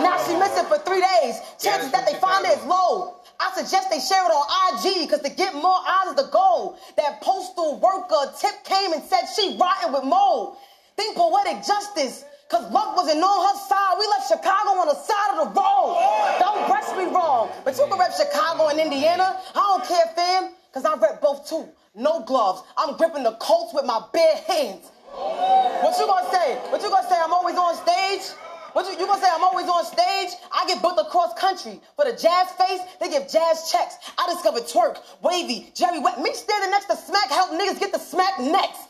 now she missing for three days. Chances that they find it is low. I suggest they share it on IG, cause to get more eyes is the goal. That postal worker tip came and said she rotten with mold. Think poetic justice. Cause luck wasn't on her side. We left Chicago on the side of the road. Don't press me wrong. But you can rep Chicago and Indiana. I don't care, fam. Cause I rep both too. No gloves. I'm gripping the Colts with my bare hands. What you gonna say? What you gonna say? I'm always on stage? What you, you gonna say? I'm always on stage. I get booked across country for the jazz face. They give jazz checks. I discovered Twork, wavy, Jerry Wet. Me standing next to Smack help niggas get the Smack next.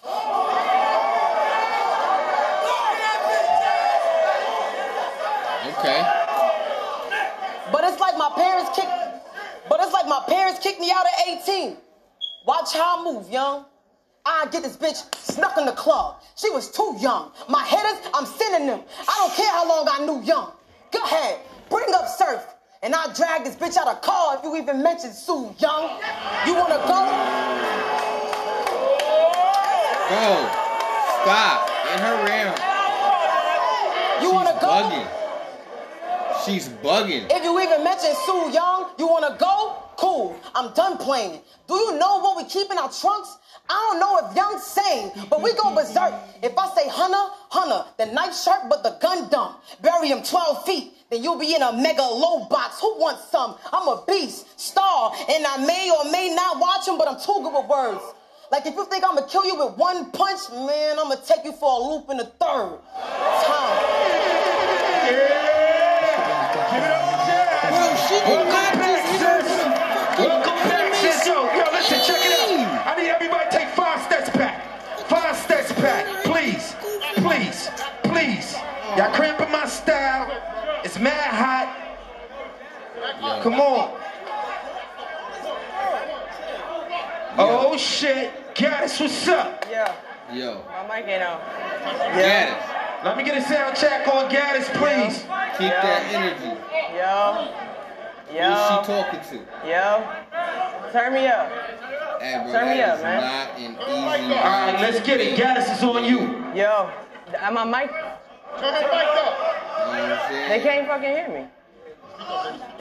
Okay. But it's like my parents kicked. But it's like my parents kicked me out at 18. Watch how I move, young. I get this bitch snuck in the club. She was too young. My headers, I'm sending them. I don't care how long I knew young. Go ahead, bring up surf. And I'll drag this bitch out of car if you even mention Sue Young. You wanna go? Bro, stop. In her around. You She's wanna go? bugging. She's bugging. If you even mention Sue Young, you wanna go? Cool. I'm done playing. Do you know what we keep in our trunks? I don't know if Young's sane, but we go berserk. If I say Hunter, Hunter, the knife sharp but the gun dumb. Bury him 12 feet, then you'll be in a mega low box. Who wants some? I'm a beast, star, and I may or may not watch him, but I'm too good with words. Like if you think I'm gonna kill you with one punch, man, I'm gonna take you for a loop in the third. Bro, Y'all cramping my style. It's mad hot. Come on. Oh shit. Gaddis, what's up? Yeah. Yo. My mic ain't on. Gaddis. Let me get a sound check on Gaddis, please. Keep that energy. Yo. Yo. Who's she talking to? Yo. Turn me up. Hey, bro, Turn me up, man. not an easy. Oh All right, let's get it. Gaddis is on you. Yo. Am I mic? Turn the mic up. They can't fucking hear me.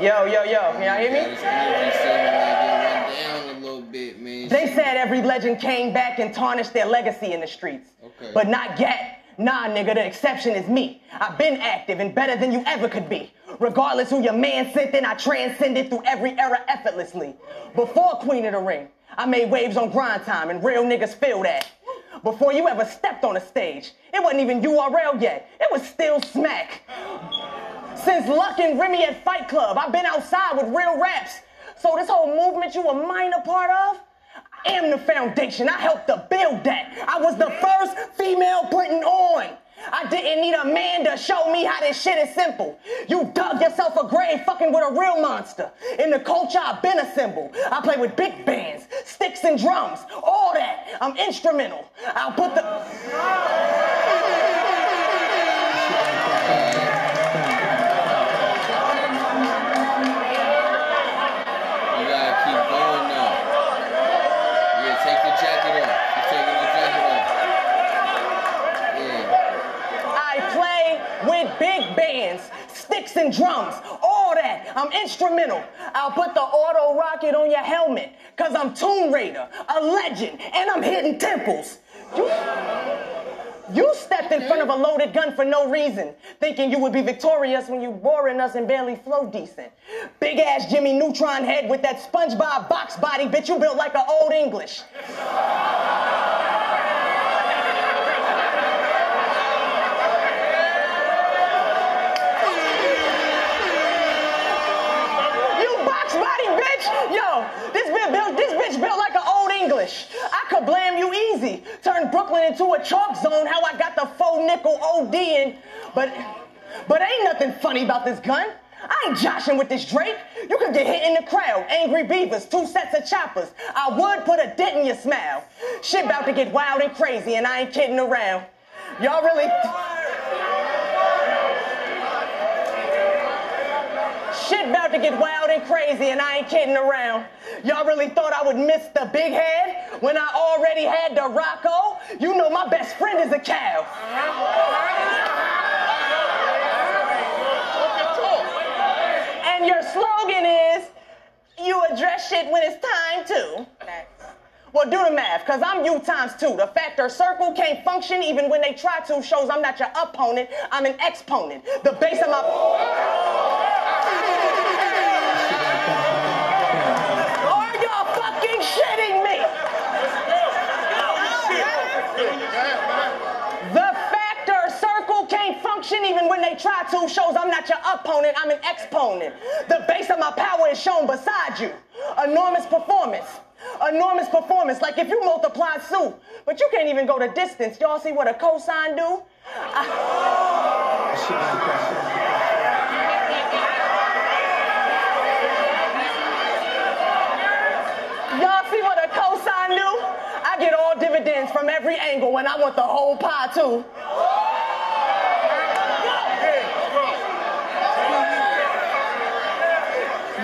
Yo, yo, yo. Can y'all hear me? Gaddis energy seeming like it went down a little bit, man. They said every legend came back and tarnished their legacy in the streets. Okay. But not Gat. Nah, nigga, the exception is me. I've been active and better than you ever could be. Regardless who your man sent in, I transcended through every era effortlessly. Before Queen of the Ring, I made waves on grind time and real niggas feel that. Before you ever stepped on a stage, it wasn't even URL yet. It was still smack. Since Luck and Remy at Fight Club, I've been outside with real raps. So this whole movement you a minor part of, am the foundation. I helped to build that. I was the first female putting on. I didn't need a man to show me how this shit is simple. You dug yourself a grave fucking with a real monster. In the culture, I've been a symbol. I play with big bands, sticks and drums, all that. I'm instrumental. I'll put the. And drums, all that. I'm instrumental. I'll put the auto rocket on your helmet, cause I'm Tomb Raider, a legend, and I'm hitting temples. You, you stepped in front of a loaded gun for no reason, thinking you would be victorious when you boring us and barely flow decent. Big ass Jimmy Neutron head with that SpongeBob box body, bitch, you built like an old English. Bitch! Yo, this bitch built this bitch built like an old English. I could blame you easy. Turn Brooklyn into a chalk zone, how I got the faux nickel OD in. But but ain't nothing funny about this gun. I ain't joshing with this Drake. You could get hit in the crowd. Angry beavers, two sets of choppers. I would put a dent in your smile. Shit about to get wild and crazy, and I ain't kidding around. Y'all really. Shit about to get wild and crazy, and I ain't kidding around. Y'all really thought I would miss the big head when I already had the Rocco? You know my best friend is a cow. And your slogan is, you address shit when it's time to. Well, do the math, cause I'm you times two. The factor circle can't function even when they try to. Shows I'm not your opponent, I'm an exponent. The base of my. Are y'all fucking shitting me? The factor circle can't function even when they try to. shows I'm not your opponent, I'm an exponent. The base of my power is shown beside you. Enormous performance. Enormous performance. Like if you multiply soup, but you can't even go the distance. Y'all see what a cosine do? Y'all see what a cosine do? I get all dividends from every angle and I want the whole pie too.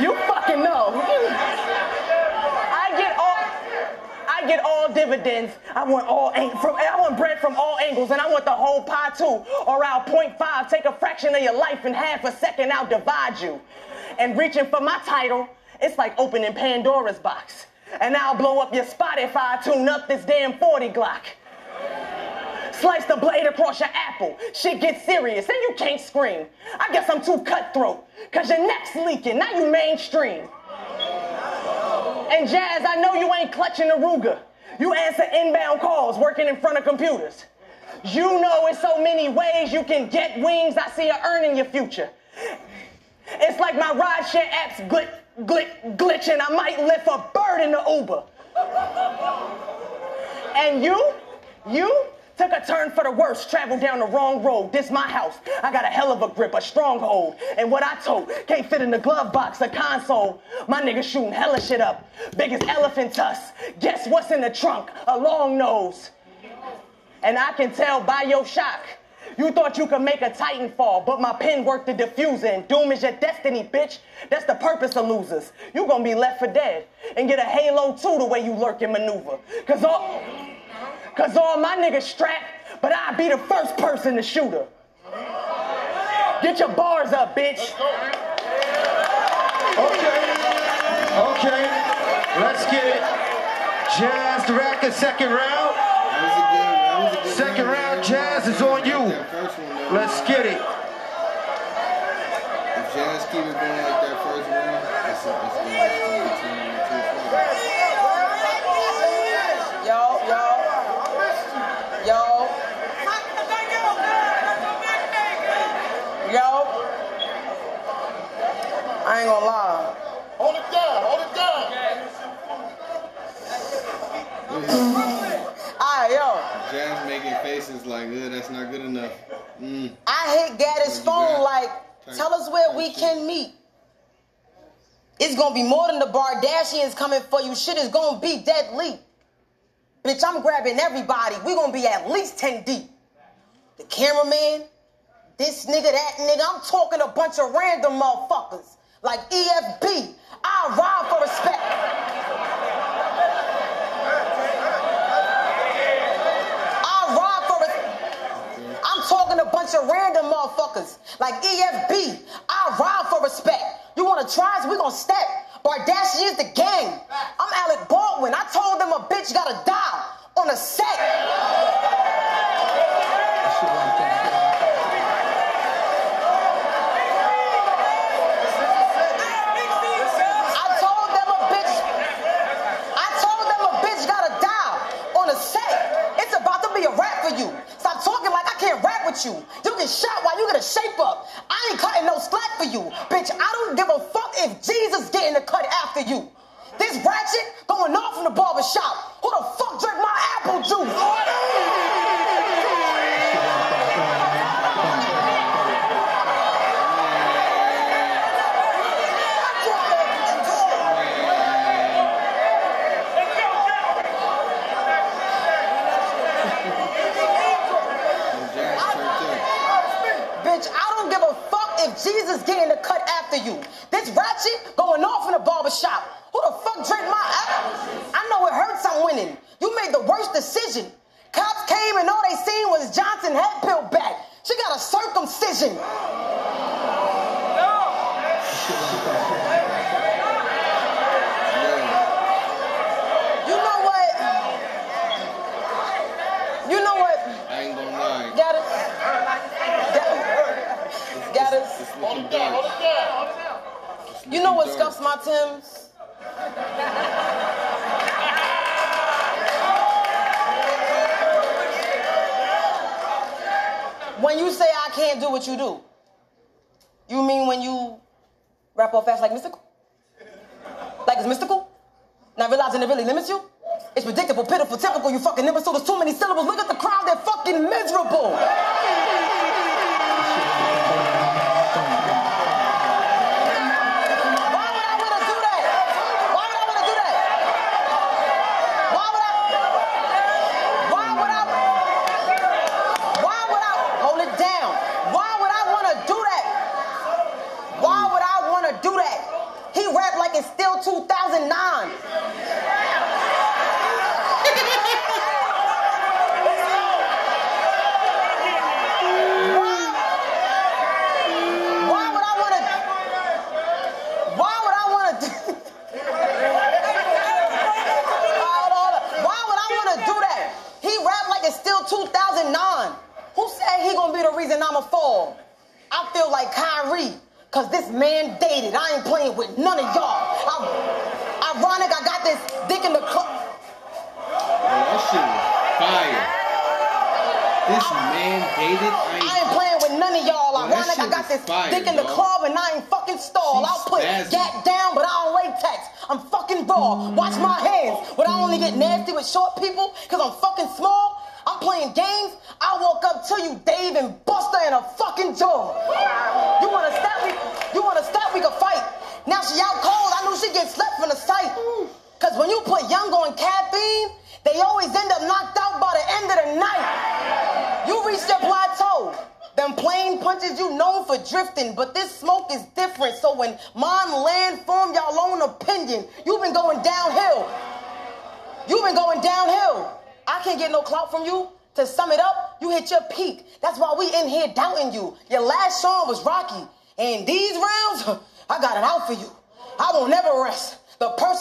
You fucking know. I get all I get all dividends. I want all from I want bread from all angles and I want the whole pie too. Or I'll five, take a fraction of your life in half a second, I'll divide you. And reaching for my title, it's like opening Pandora's box. And I'll blow up your Spotify, tune up this damn 40 Glock. Slice the blade across your apple. Shit gets serious and you can't scream. I guess I'm too cutthroat, cause your neck's leaking, now you mainstream. And Jazz, I know you ain't clutching a Ruger. You answer inbound calls working in front of computers. You know in so many ways you can get wings, I see a earning your future. It's like my rideshare apps glit, glit, glitching. I might lift a bird in the Uber. And you, you took a turn for the worse, traveled down the wrong road. This my house. I got a hell of a grip, a stronghold. And what I told can't fit in the glove box, a console. My nigga shooting hella shit up. Biggest elephant tusk. Guess what's in the trunk? A long nose. And I can tell by your shock. You thought you could make a titan fall, but my pen worked the diffuser, and doom is your destiny, bitch. That's the purpose of losers. You gonna be left for dead and get a halo too the way you lurk and maneuver. Cause all, cause all my niggas strapped, but I'd be the first person to shoot her. Get your bars up, bitch. Okay, Okay. let's get it. Jazz the racket, second round. Second round, Jazz is on you. Let's get it. If Jazz keep it going like that first round, it's, it's going to continue to Yo, yo, yo. Yo. I ain't gonna lie. Hold it down, hold it down. Alright, yo. Jazz making faces like, uh, that's not good enough. Mm. I hit Gaddis' phone like, tell us where we can meet. It's gonna be more than the Bardashians coming for you. Shit is gonna be deadly. Bitch, I'm grabbing everybody. we gonna be at least 10 deep. The cameraman, this nigga, that nigga. I'm talking a bunch of random motherfuckers. Like EFB. I ride for respect. I ride for respect. I'm talking a bunch of random motherfuckers. Like EFB. I'll ride for respect. You wanna try us? We gonna step. Bardashian is the gang. I'm Alec Baldwin. I told them a bitch gotta die on a set.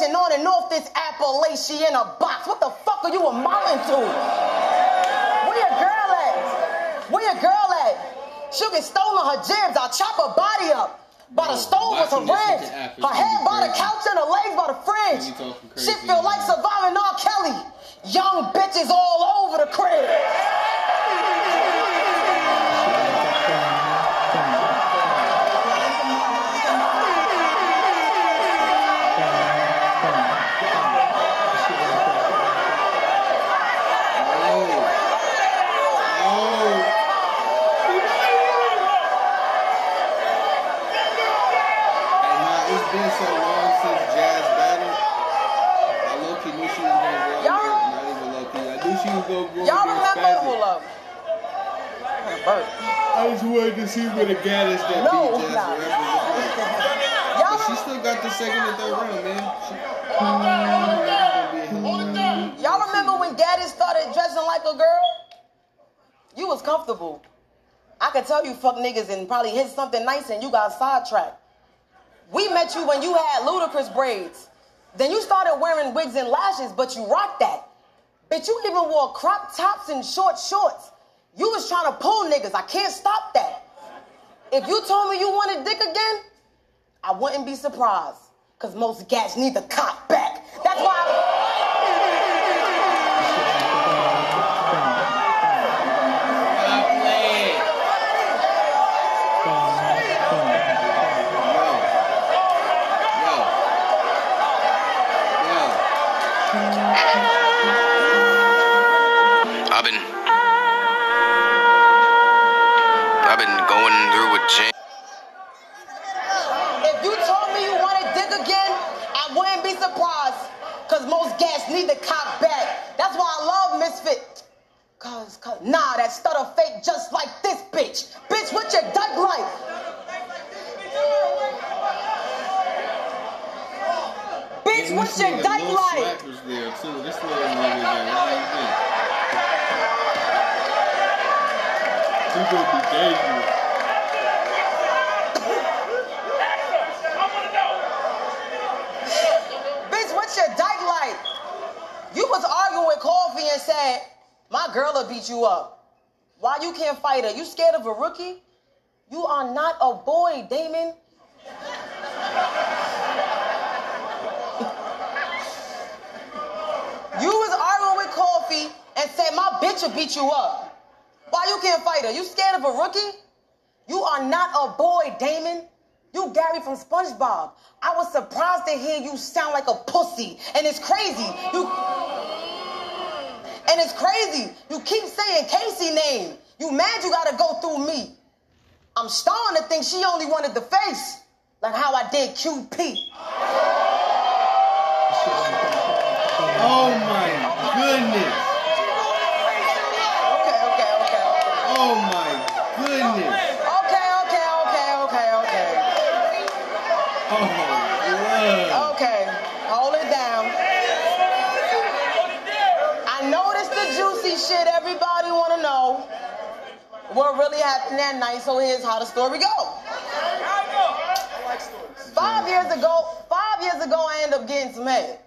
On and off this Appalachia in a box. What the fuck are you a amounting to? Where your girl at? Where your girl at? She get stolen her gems. I'll chop her body up. By the stove with her ribs. nigga app is Her head by the couch and her legs by the fridge. Shit feel like surviving R. Kelly. Young bitches all over the crib. I just wanted to see where the Gaddis that No, beat Jazz nah. Forever was like. Y'all But she still got the second and third round, man. She, Y'all remember when Gaddis started dressing like a girl? You was comfortable. I could tell you fuck niggas and probably hit something nice and you got sidetracked. We met you when you had ludicrous braids. Then you started wearing wigs and lashes, but you rocked that. Bitch, you even wore crop tops and short shorts. You was trying to pull niggas. I can't stop that. If you told me you wanted dick again, I wouldn't be surprised. Cause most gats need the cop back. That's why need the cop back. That's why I love Misfit. Cause, cause, nah, that stutter fake just like this bitch. Bitch, what your duck like? Bitch, And what this your dyke like? There too. This little nigga there. What do you think? He gonna be dangerous. Bitch, what's your dyke like? You was arguing with Coffee and said, my girl will beat you up. Why you can't fight her? You scared of a rookie? You are not a boy, Damon. You was arguing with Coffee and said, my bitch will beat you up. Why you can't fight her? You scared of a rookie? You are not a boy, Damon. You Gary from SpongeBob. I was surprised to hear you sound like a pussy. And it's crazy. You And it's crazy. You keep saying Casey name. You mad you gotta go through me. I'm starting to think she only wanted the face. Like how I did QP. Oh my goodness. The juicy shit everybody wanna know. What really happened that night, so here's how the story goes. Five years ago, five years ago, I ended up getting some head.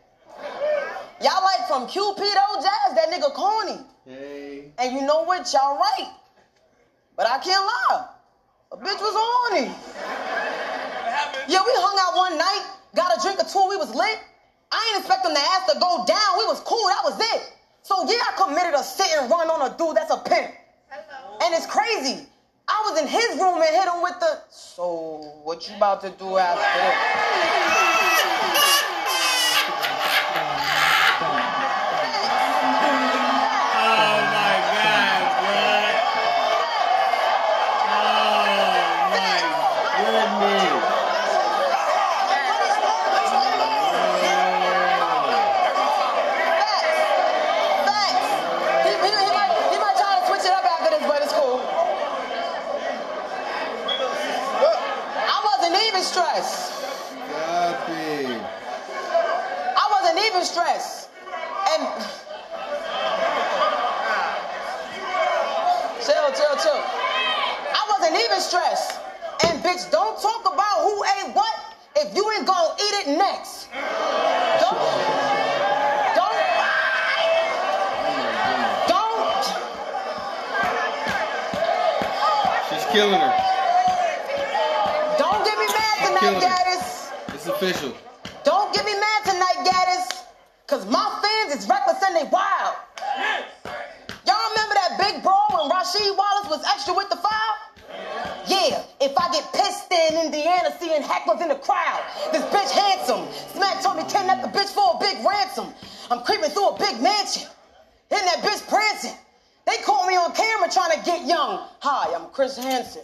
Y'all like from Cupido Jazz, that nigga corny. Hey. And you know what? Y'all right. But I can't lie. A bitch was horny. Yeah, we hung out one night, got a drink or two, we was lit. I ain't expect them to ask to go down. We was cool, that was it. So yeah, I committed a sit and run on a dude that's a pimp. Hello. And it's crazy. I was in his room and hit him with the. So what you about to do after this? Copy. I wasn't even stressed. And chill, chill, chill. I wasn't even stressed. And bitch, don't talk about who ate what if you ain't gonna eat it next. Don't. Don't. Don't. She's killing her. Official. Don't get me mad tonight, Gaddis. Cause my fans is reckless and they wild. Y'all remember that big brawl when Rasheed Wallace was extra with the foul? Yeah, if I get pissed in Indiana seeing hecklers in the crowd. This bitch handsome. Smack told me kidnap the bitch for a big ransom. I'm creeping through a big mansion. In that bitch prancing. They caught me on camera trying to get young. Hi, I'm Chris Hansen.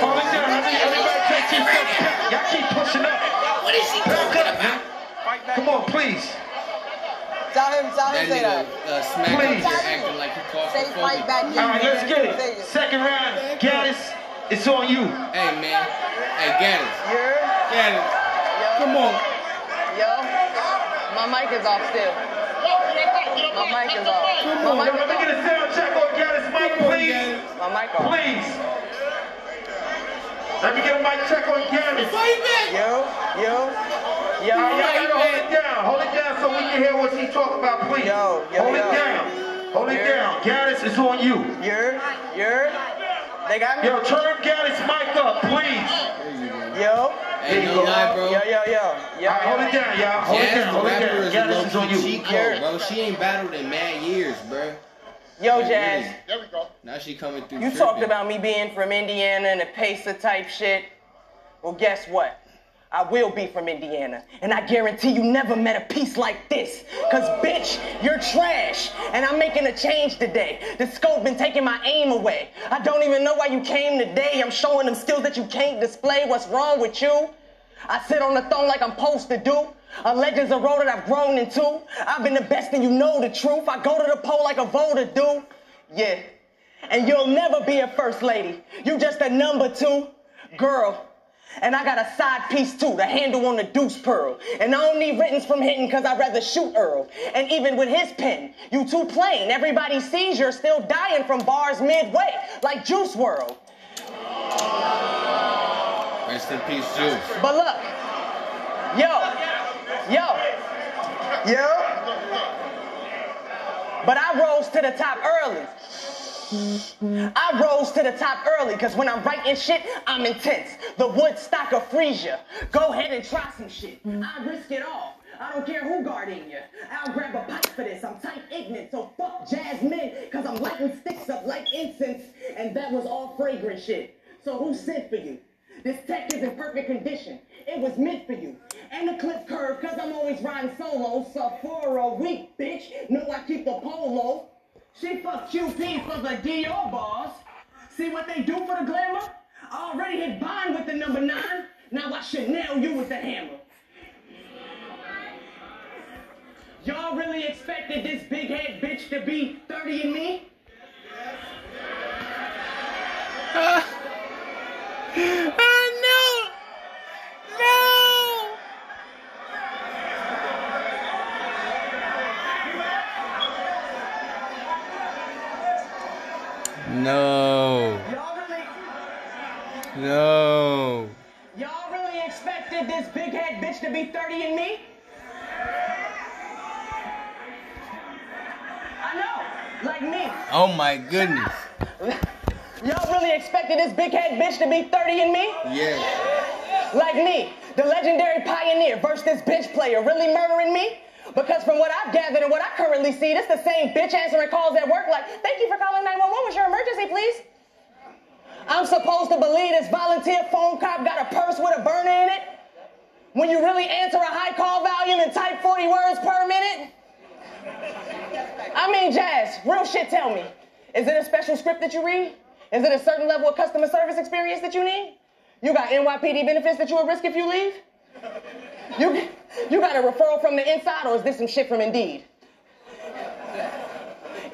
Hold it down. Every- Everybody take two steps back. Y'all keep pushing up. What is she talking about? Come on, please. Tell him, tell him that. uh, smack up Please. acting like he Say fight back. All right, let's get it. Second round, Gaddis, it's on you. Hey, man. Hey, Gaddis. Yeah. Gaddis. Come on. Yo, my mic is off still. My mic is off. Come My on, mic let me get a sound check on Gaddis' mic, please. off. My mic off. Please. Let me get a mic check on Gaddis. Yo, yo, yo. All right, y'all gotta hold it down. Hold it down so we can hear what he talking about, please. Yo, yo, hold yo. it down. Hold it down. Gaddis is on you. You're, you're. They got me. Yo, turn Gaddis' mic up, please. Yo. Hey, no lie, bro. Yo, yo, yo. Yo, All right, hold it down, y'all. Hold it down. Hold it down. is Gaddis is on you. cheat code, bro. She ain't battled in mad years, bro. Yo, Like, Jazz. really. There we go. Now she coming through. You tripping. talked about me being from Indiana and the pacer type shit. Well, guess what? I will be from Indiana. And I guarantee you never met a piece like this. Cause bitch, you're trash. And I'm making a change today. The scope been taking my aim away. I don't even know why you came today. I'm showing them skills that you can't display. What's wrong with you? I sit on the throne like I'm supposed to do. A legend's a road that I've grown into. I've been the best and you know the truth. I go to the poll like a voter do. Yeah. And you'll never be a first lady. You just a number two girl. And I got a side piece too, the handle on the deuce pearl. And I don't need writtens from hitting cause I'd rather shoot Earl. And even with his pen, you too plain. Everybody sees you're still dying from bars midway, like Juice WRLD. Rest in peace, Juice. But look, yo, yo, yo, But I rose to the top early. I rose to the top early because when I'm writing shit, I'm intense. The Woodstock of Frisia. Go ahead and try some shit. I risk it all. I don't care who guarding you. I'll grab a pipe for this. I'm tight ignorant, so fuck Jasmine, cause I'm lighting sticks up like incense, and that was all fragrant shit. So who sent for you? This tech is in perfect condition. It was meant for you. And the clip curve, cause I'm always riding solo. So for a week, bitch. No, I keep the polo. She fucked QP for the Dior boss. See what they do for the glamour? Already hit Bond with the number nine. Now I should nail you with the hammer. Y'all really expected this big head bitch to be 30 and me? Oh, no! No! No. No. Y'all really expected this to be 30 and me? I know, like me. Oh my goodness. Y'all really expected this big head bitch to be 30 and me? Yeah. Like me, the legendary pioneer versus this bitch player really murdering me? Because from what I've gathered and what I currently see, this the same bitch answering calls at work like, thank you for calling 911. What's your emergency, please? I'm supposed to believe this volunteer phone cop got a purse with a burner in it? When you really answer a high call volume and type 40 words per minute? I mean, Jazz, real shit, tell me. Is it a special script that you read? Is it a certain level of customer service experience that you need? You got NYPD benefits that you will risk if you leave? You, you got a referral from the inside, or is this some shit from Indeed?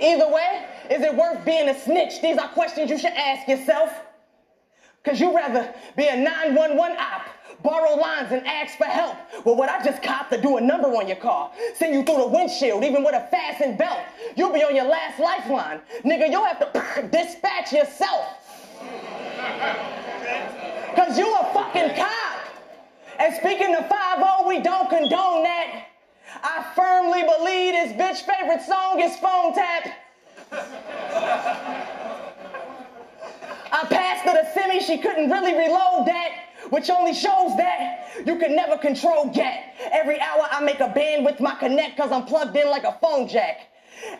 Either way, is it worth being a snitch? These are questions you should ask yourself. Cause you'd rather be a 911 op, borrow lines and ask for help. Well, what I just copped to do a number on your car, send you through the windshield, even with a fastened belt. You'll be on your last lifeline. Nigga, you'll have to dispatch yourself. Cause you a fucking cop. And speaking of 5 we don't condone that. I firmly believe this bitch favorite song is Phone Tap. I passed her the semi, she couldn't really reload that, which only shows that you can never control yet. Every hour I make a band with my connect cause I'm plugged in like a phone jack.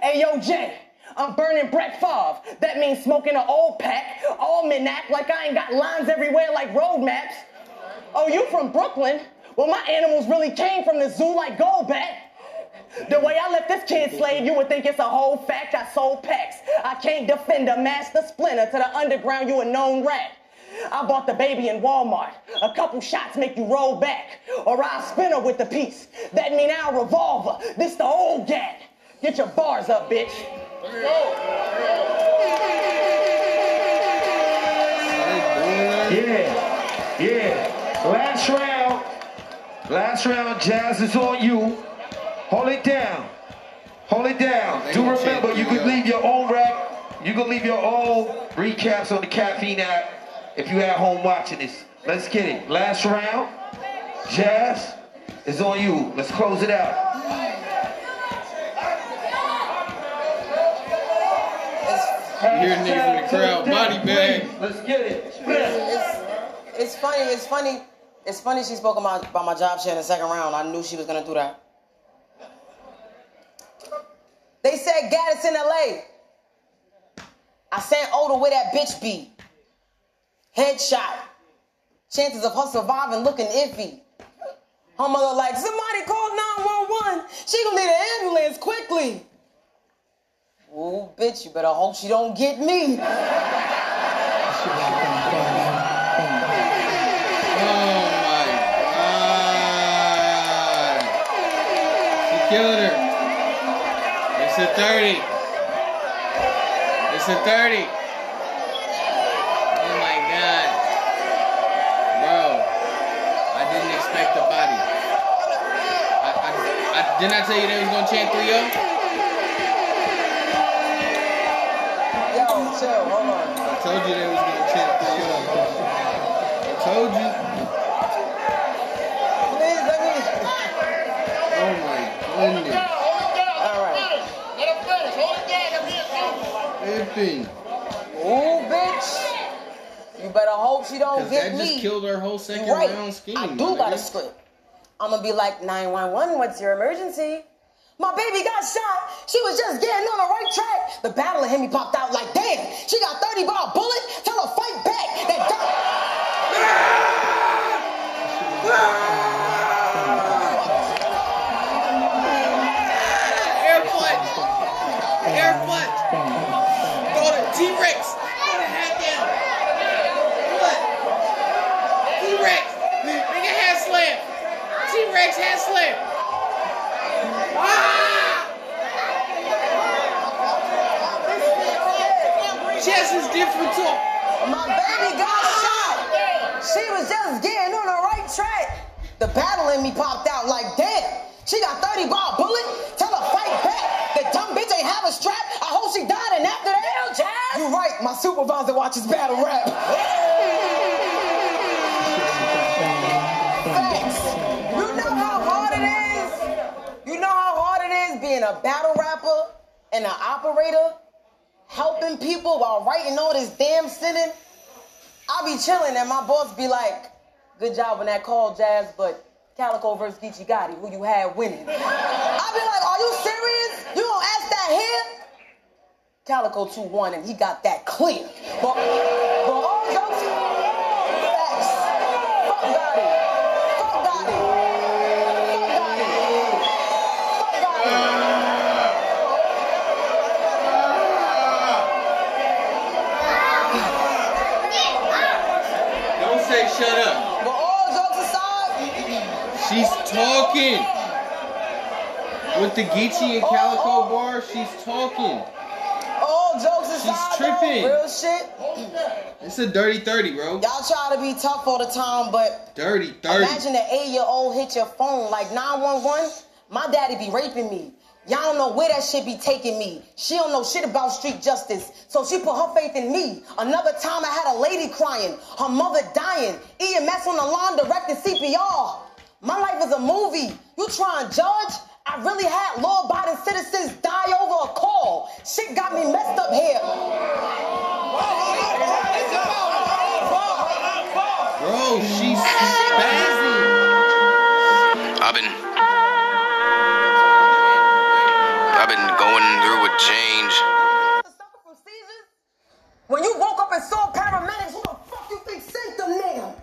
Hey yo, Jay. I'm burning Brett Favre. That means smoking an old pack, All men act like I ain't got lines everywhere like road maps. Oh, you from Brooklyn? Well, my animals really came from the zoo like Goldback. The way I let this kid slave, you would think it's a whole fact. I sold packs. I can't defend a master splinter to the underground, you a known rat. I bought the baby in Walmart. A couple shots make you roll back. Or I'll spin her with the piece. That mean our revolver. This the old gat. Get your bars up, bitch. Yeah, yeah. Last round. Last round, Jazz is on you. Hold it down. Hold it down. Do remember, you can leave your own rap. You can leave your own recaps on the Caffeine app if you at home watching this. Let's get it. Last round. Jazz is on you. Let's close it out. You hear niggas in the crowd, body bag. Let's get it. It's, it's funny. It's funny. It's funny she spoke about, about my job share in the second round. I knew she was gonna do that. They said Gaddis in LA. I sent Oda where that bitch be. Headshot. Chances of her surviving looking iffy. Her mother like, somebody call 911. She gonna need an ambulance quickly. Ooh, bitch, you better hope she don't get me. oh my God. She killed her. It's a 30. It's a 30. Oh my god. Bro. I didn't expect the body. I, I, I, didn't I tell you they was gonna chant 3 0? Yo, chill, hold on. I told you they was gonna chant 3 0. I told you. Please, let me. Oh my goodness. Tripping. Ooh, bitch. You better hope she don't get that me. just killed her whole second right. round scheme. I do got a script. I'm gonna be like 911. What's your emergency? My baby got shot. She was just getting on the right track. The battle of him Hemi popped out like, damn, she got 30 by a bullet. Tell her fight back. That ah! Ah! T-Rex. Throw the hat down. What? T-Rex. Nigga hat slam. T-Rex hat slam. Ah! Chess is different too. My baby got shot. She was just getting on the right track. The battle in me popped out like, damn, she got 30 by a bullet. Tell her fight back. That dumb bitch ain't have a strap. I hope she died and after that. Hell, Jazz. You right. My supervisor watches battle rap. Facts. You know how hard it is. You know how hard it is being a battle rapper and an operator, helping people while writing all this damn sitting. I'll be chilling and my boss be like, good job on that call, Jazz, but Calicoe versus Geechi Gotti, who you had winning. I'll be like, are you serious? You don't that here? Calicoe 2-1 and he got that clear. But, but all jokes, facts. Fuck Gotti. Fuck Gotti. Fuck Gotti. Fuck Gotti. Don't say shut up. But all jokes aside, She's talking. With the Geechi and Calicoe bar, she's talking. all jokes aside, though, tripping. real shit. It's a dirty 30, bro. Y'all try to be tough all the time, but Dirty 30. imagine an eight-year-old hit your phone like 911. My daddy be raping me. Y'all don't know where that shit be taking me. She don't know shit about street justice, so she put her faith in me. Another time I had a lady crying, her mother dying, EMS on the lawn directing CPR. My life is a movie. You try and judge? I really had law-abiding citizens die over a call. Shit got me messed up here. Bro, she's spazzing. I've been I've been going through a change. When you woke up and saw paramedics, who the fuck you think sent them nigga?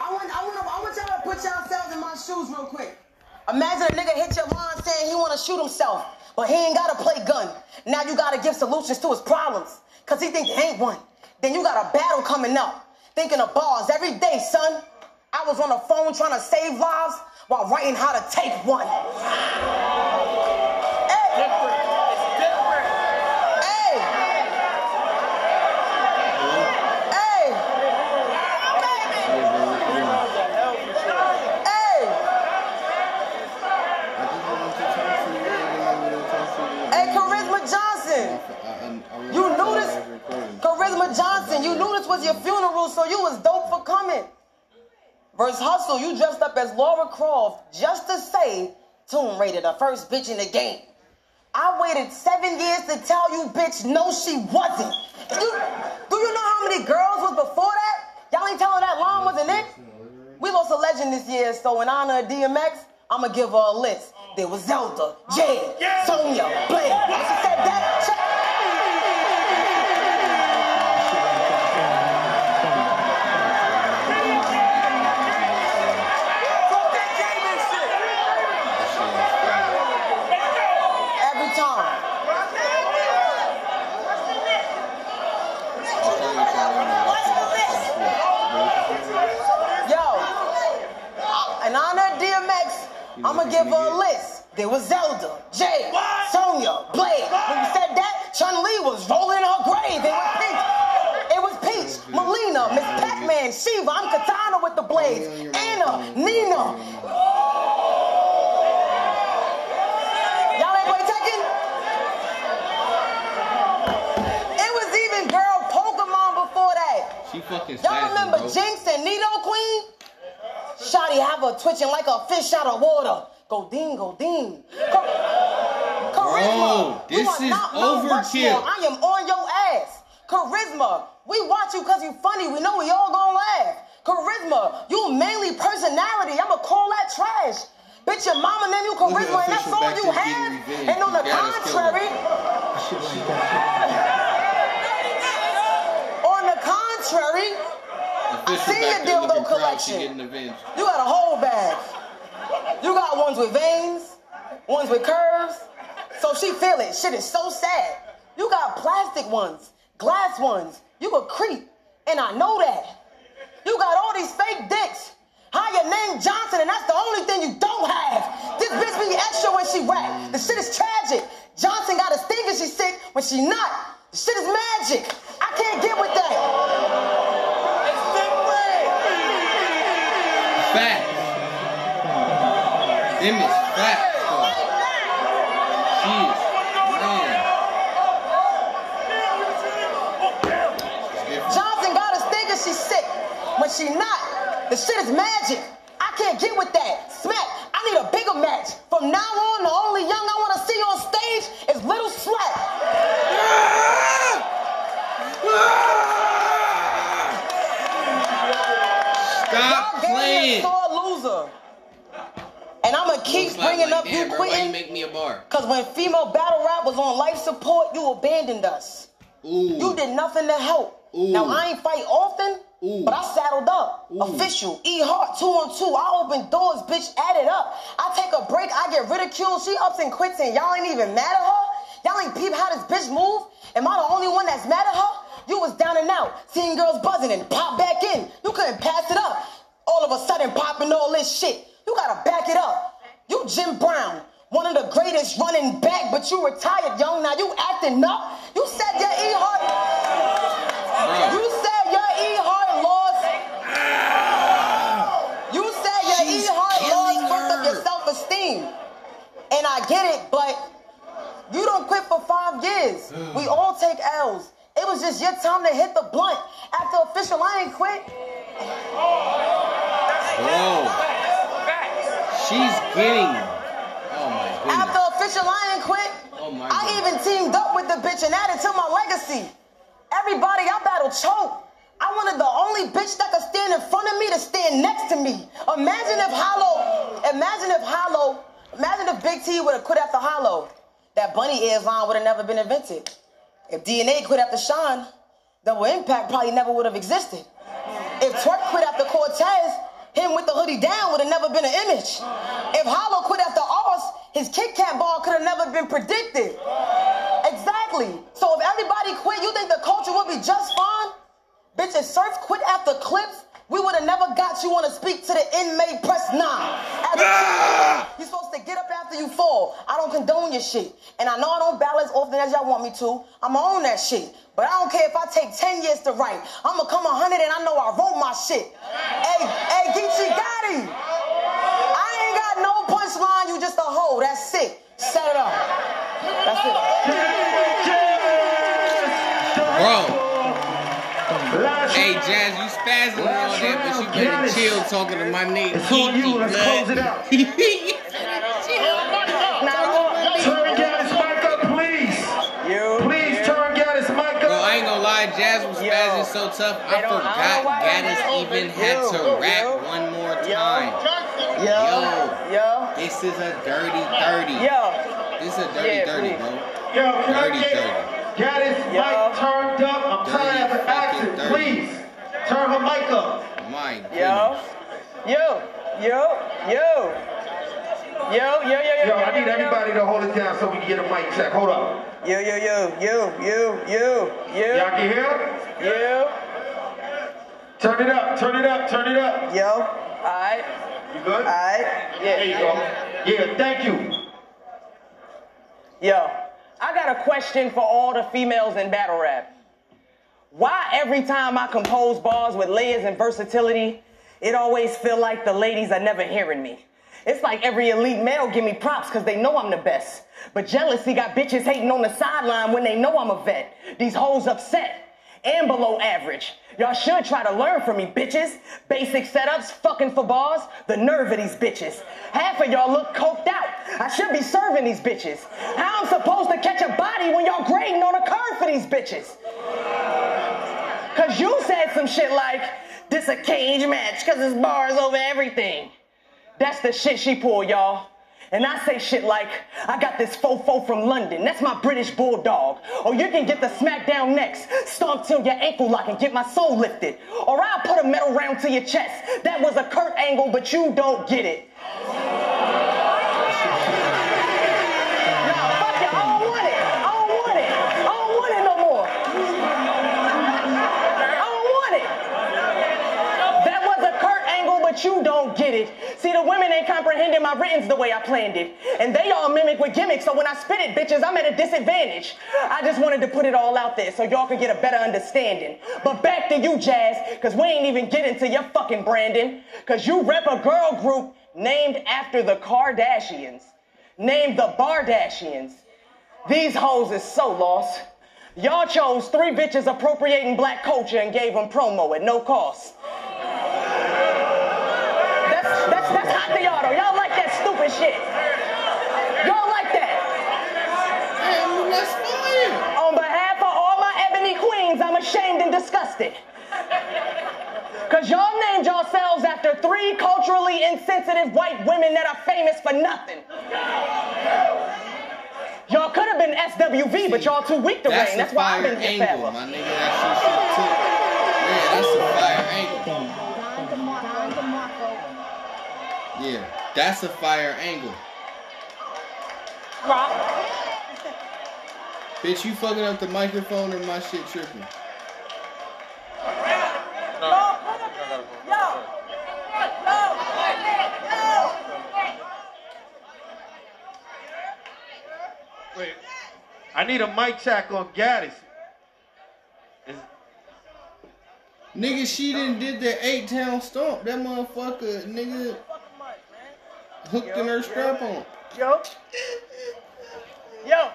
I want, I want, I want y'all to put yourselves in my shoes real quick. Imagine a nigga hit your line saying he want to shoot himself, but he ain't got to play gun. Now you got to give solutions to his problems, cause he think he ain't one. Then you got a battle coming up, thinking of bars every day, son. I was on the phone trying to save lives while writing how to take one. Hey. Charisma Johnson, you knew this was your funeral, so you was dope for coming. Verse Hustle, you dressed up as Laura Croft just to say Tomb Raider, the first bitch in the game. I waited seven years to tell you, bitch, no, she wasn't. You, do you know how many girls was before that? Y'all ain't telling that line wasn't it? We lost a legend this year, so in honor of DMX, I'ma give her a list. There was Zelda, Jade, Sonya, Blade. She said that, check. DMX, I'ma give her a list. There was Zelda, Jade, Sonya, Blade. When you said that, Chun Li was rolling in her grave. It was Peach. It was Peach, Mileena, Miss Pac-Man, Sheeva. I'm Katana with the blades. Anna, Nina. Y'all ain't play Tekken? It was even girl Pokemon before that. She fucking Y'all remember. Jynx and Nido Queen? Shotty have her twitching like a fish out of water. Go ding, go ding. Char- Bro, you this are is not overkill. Rushmore. I am on your ass. Charisma. We watch you because you funny. We know we all gonna laugh. Charisma. You mainly personality. I'ma call that trash. Bitch, your mama named you Look at charisma, and that's all you have. revenge. And on the You gotta contrary, on the contrary, I Official see your back there dildo looking proud she collection. getting avenged. You got a whole bag. You got ones with veins, ones with curves. So she feel it. Shit is so sad. You got plastic ones, glass ones. You a creep, and I know that. You got all these fake dicks. How your name Johnson, and that's the only thing you don't have. This bitch be extra when she rap. The shit is tragic. Johnson got a sting and she sick when she not. The shit is magic. I can't get with that. Them is though. She is, man. Johnson got a sting she's sick when she not. The shit is magic. I can't get with that. Smack. I need a bigger match. From now on, the only young I want to see on stage is Little Slap. Stop playing. Damn sore loser. And I'm gonna keep bringing like, up damn, you bro, Why you quitting. make me a bar? Cause when female battle rap was on life support, you abandoned us. Ooh. You did nothing to help. Now I ain't fight often, but I saddled up. Official, E Heart, two on two. I open doors, bitch, add it up. I take a break, I get ridiculed. She ups and quits, and y'all ain't even mad at her. Y'all ain't peep how this bitch move. Am I the only one that's mad at her? You was down and out, seeing girls buzzing and pop back in. You couldn't pass it up. All of a sudden, popping all this shit. You gotta back it up. You Jim Brown, one of the greatest running back, but you retired young. Now you acting up. You said your E Heart. You said your E Heart lost. You said your E Heart lost fucked up your self esteem. And I get it, but you don't quit for five years. We all take L's. It was just your time to hit the blunt. After official, I ain't quit. Bro. She's getting. Oh my goodness. After official, I ain't quit. Oh my I even teamed up with the bitch and added to my legacy. Everybody, I battle choke. I wanted the only bitch that could stand in front of me to stand next to me. Imagine if Hollow, imagine if Hollow, imagine if Big T would have quit after Hollow. That bunny ears line would have never been invented. If DNA quit after Sean, Double Impact probably never would have existed. If Twork quit after Cortez, him with the hoodie down would have never been an image. If Hollow quit after Oz, his Kit Kat ball could have never been predicted. Exactly. So if everybody quit, you think the culture would be just fine? Bitch, if Surf quit after Clips, we would have never got you on to speak to the inmate press nine. As a kid, You're supposed to get up after you fall. I don't condone your shit. And I know I don't balance often as y'all want me to. I'ma that shit. But I don't care if I take 10 years to write. I'ma come 100 and I know I wrote my shit. Hey, hey, Geechi Gotti. I ain't got no punchline. You just a hoe. That's it. Set it up. That's it. Bro. Hey, Jazz, you spazzing and all that, but you better chill talking to my nigga. It's on you. Let's close it out. spazzing so tough, I forgot Gaddis even had to rap one more time. Yo, Yo. this is a dirty 30. Yo. This is a dirty Yeah, 30, bro. Yo, can I Dirty get 30. Gaddis mic turned up? I'm trying to have an accent. dirty. Please turn her mic up. My Yo. Yo. Yo. Yo. Yo, yo, yo, yo. Yo, I need everybody to hold it down so we can get a mic check. Hold up. Yo, yo, yo, yo, yo, yo, yo. Y'all can hear? Yo. Turn it up, turn it up, turn it up. Yo. Alright. You good? Alright. Yeah. There you go. Yeah, thank you. Yo, I got a question for all the females in battle rap. Why every time I compose bars with layers and versatility, it always feel like the ladies are never hearing me? It's like every elite male give me props because they know I'm the best. But jealousy got bitches hating on the sideline when they know I'm a vet. These hoes upset. and below average. Y'all should try to learn from me, bitches. Basic setups, fucking for bars, the nerve of these bitches. Half of y'all look coked out. I should be serving these bitches. How I'm supposed to catch a body when y'all grading on a curve for these bitches? Cause you said some shit like, this a cage match, cause it's bars over everything. That's the shit she pulled, y'all. And I say shit like, I got this fofo from London. That's my British bulldog. Or you can get the smackdown next, stomp till your ankle lock and get my soul lifted. Or I'll put a metal round to your chest. That was a Kurt angle, but you don't get it. Nah, fuck it. I don't want it. I don't want it. I don't want it no more. I don't want it. That was a Kurt you don't get it. See, the women ain't comprehending my writtens the way I planned it. And they all mimic with gimmicks, so when I spit it, bitches, I'm at a disadvantage. I just wanted to put it all out there so y'all could get a better understanding. But back to you, Jazz, cause we ain't even getting to your fucking Brandon. Cause you rep a girl group named after the Kardashians. Named the Bardashians. These hoes is so lost. Y'all chose three bitches appropriating black culture and gave them promo at no cost. That's, that's y'all like that stupid shit. Y'all like that. that's fire. On behalf of all my ebony queens, I'm ashamed and disgusted. Cause y'all named yourselves after three culturally insensitive white women that are famous for nothing. Y'all could have been SWV, but y'all too weak to That's reign. That's why I've been here angle, my nigga. That shit shit too. Yeah, that's a fire angle. Yeah, that's a fire angle. Rock. Bitch, you fucking up the microphone or my shit tripping? Wait, I need a mic check on Gaddis. Nigga, she didn't did the eight town stomp. That motherfucker, nigga, hooked in her strap on. Yo. Yo.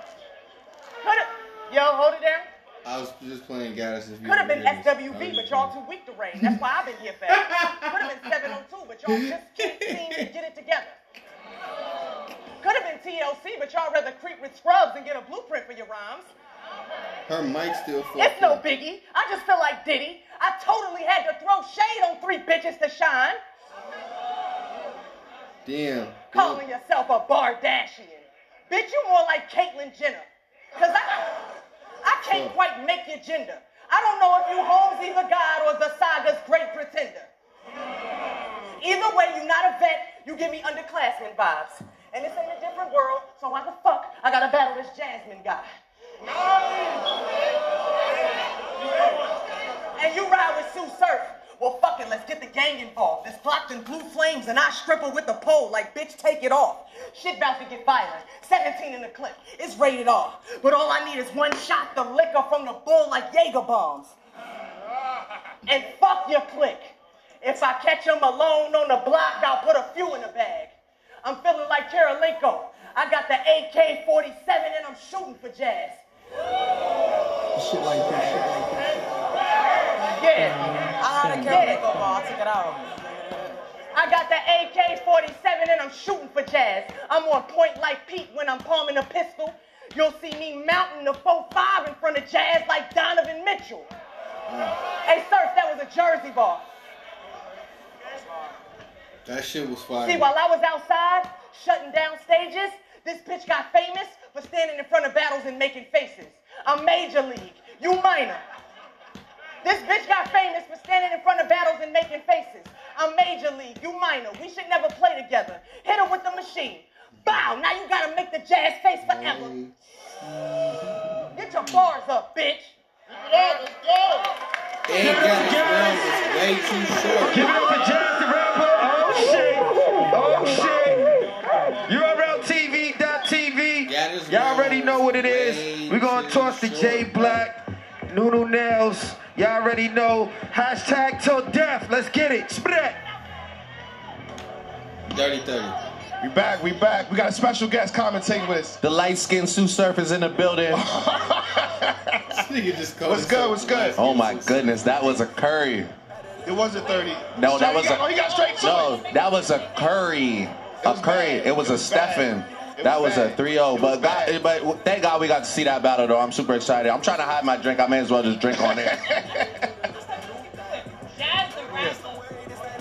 Put it. Yo, hold it down. I was just playing Gaddis Could have been didn't hear this. SWV, oh, but y'all too weak to reign. That's why I've been here forever. Could have been 702, but y'all just can't seem to get it together. Could have been TLC, but y'all rather creep with scrubs and get a blueprint for your rhymes. Her mic still fucked It's no biggie. I just feel like Diddy. I totally had to throw shade on three bitches to shine. Damn. Calling yourself a Bardashian. Bitch, you more like Caitlyn Jenner. Cause I, I can't quite make your gender. I don't know if you Holmesy the God or the saga's great pretender. Either way, you're not a vet, you give me underclassmen vibes. And this ain't a different world, so why the fuck I gotta battle this Jasmine guy? And you ride with Sue Surf. Well, fuck it, let's get the gang involved. It's blocked in blue flames, and I strip her with a pole like, bitch, take it off. Shit about to get violent. 17 in the clip. It's rated R. But all I need is one shot, the liquor from the bull like Jaeger bombs. And fuck your clique. If I catch him alone on the block, I'll put a few in the bag. I'm feeling like Karolinko. I got the AK-47 and I'm shooting for jazz. Shit like that, shit like that. Yeah. I had a Karolinko ball. I took it out. I got the AK-47 and I'm shooting for jazz. I'm on point like Pete when I'm palming a pistol. You'll see me mounting the 4-5 in front of jazz like Donovan Mitchell. Hey, Surf, that was a Jersey ball. That shit was fire. See, while I was outside shutting down stages, this bitch got famous for standing in front of battles and making faces. I'm major league, you minor. This bitch got famous for standing in front of battles and making faces. I'm major league, you minor. We should never play together. Hit her with the machine. Bow, now you gotta make the jazz face forever. Get your bars up, bitch. And Gaddis Brown was way too short. Give it up for Jazz the Rapper. Oh shit. Oh shit. URLTV.tv. Y'all already know what it is. We're gonna toss to J Black, Nunu Nails. Y'all already know. Hashtag till death. Let's get it. Spread. Dirty 30. We back, we back. We got a special guest commentating with us. The light skinned Sue Surf is in the building. What's good? What's good? Oh my goodness, that was a curry. It wasn't 30. No, that was got- a oh, he got straight to no, it. that was a curry. A curry. It was a Stefan. That was a 3-0. But God, but thank God we got to see that battle though. I'm super excited. I'm trying to hide my drink. I may as well just drink on it.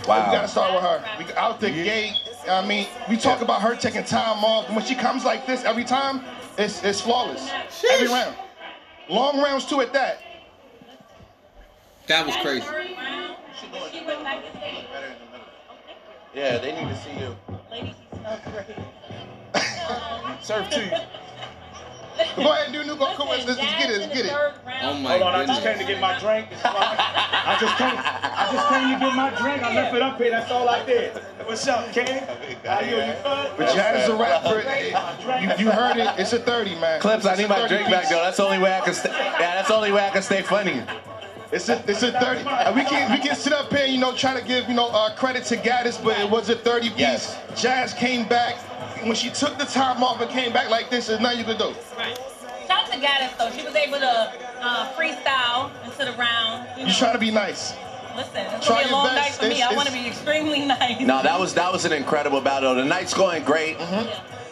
Wow. We gotta start with her. We out the gate. I mean, we talk about her taking time off. When she comes like this every time, it's it's flawless. Every round. Long rounds too at that. That was crazy. Yeah, they need to see you. Serve to you. Go ahead and do new. Go, come on, let's, let's get it. Let's get it. Oh my Hold on, I just came to get my drink. I just came. I just came to get my drink. I left it up here. That's all I did. What's up, Ken? How you? You good? But Jazz is a rapper. You, you heard it. It's a 30, man. Clips, I It's a need my 30 drink back though. That's the only way I can stay. Yeah, that's the only way I can stay funny. It's a it's a 30. Uh, we can we can sit up here, you know, try to give you know uh, credit to Gaddis, but it was a 30 piece. Yes. Jazz came back when she took the time off and came back like this. There's nothing you can do. Right. Shout out to Gaddis though. She was able to uh, freestyle into the round. You You know, trying to be nice. listen, it's try gonna be a your long best. night for me. It's- I want to it's- be extremely nice. No, that was that was an incredible battle. The night's going great.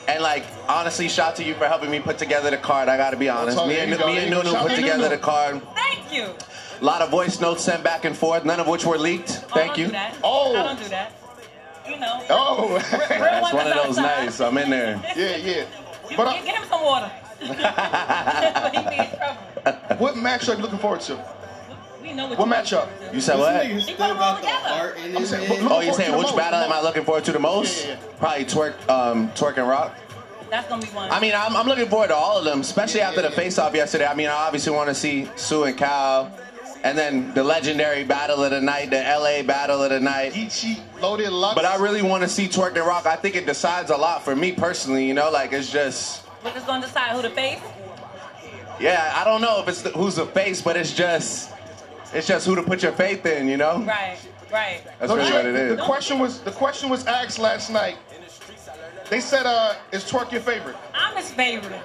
And like honestly, shout out to you for helping me put together the card. I gotta be honest. talk- Me there and you go, me and there you go. Nunu Shout put to together Nunu. the card. Thank you. A lot of voice notes sent back and forth, none of which were leaked. Oh, Thank don't you. Do that. Oh. I don't do that. You know. Oh. That's one of those nice. I'm in there. Yeah, yeah. You, But uh, get, get him some water. he be in trouble. what matchup you looking forward to? We know what, What matchup? You said what? He put them all together. I'm saying, Oh, you're saying which battle the am I looking forward to the most? Yeah, yeah, Probably Twork, um, Twork and Roc. That's gonna be one. I mean, I'm, I'm looking forward to all of them, especially after the face-off yesterday. I mean, I obviously want to see Sue and Cal, and then the legendary battle of the night, the LA battle of the night. Geechi, loaded Lux. But I really want to see Twork and Roc. I think it decides a lot for me personally. You know, like it's just, We're just gonna decide who to face. yeah. I don't know if it's the, who's the face, but it's just, it's just who to put your faith in. You know, Right. Right. that's No, really Jay, what it is. The question was the question was asked last night. They said, uh, is Twork your favorite? I'm his favorite.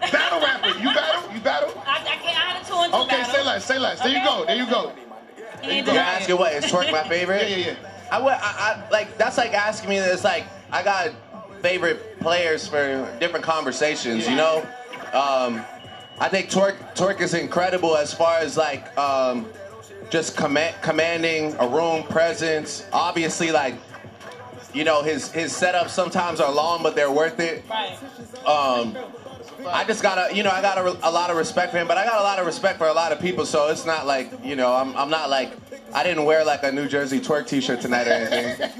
Battle rapper. You battle? You battle? I, I can't. I had a two and two Okay, battle. say less, say less. There you go, there you go. He ain't You're denying asking what is Twork my favorite? Yeah, yeah, yeah. I would, I, I like that's like asking me. It's like I got favorite players for different conversations. You know, um, I think Twork Twork is incredible as far as like um, just command, commanding a room presence. Obviously, like you know his his setups sometimes are long, but they're worth it. Right. Um, I just got a, you know, I got a, a lot of respect for him, but I got a lot of respect for a lot of people. So it's not like, you know, I'm, I'm not like, I didn't wear like a New Jersey Twork T-shirt tonight or anything.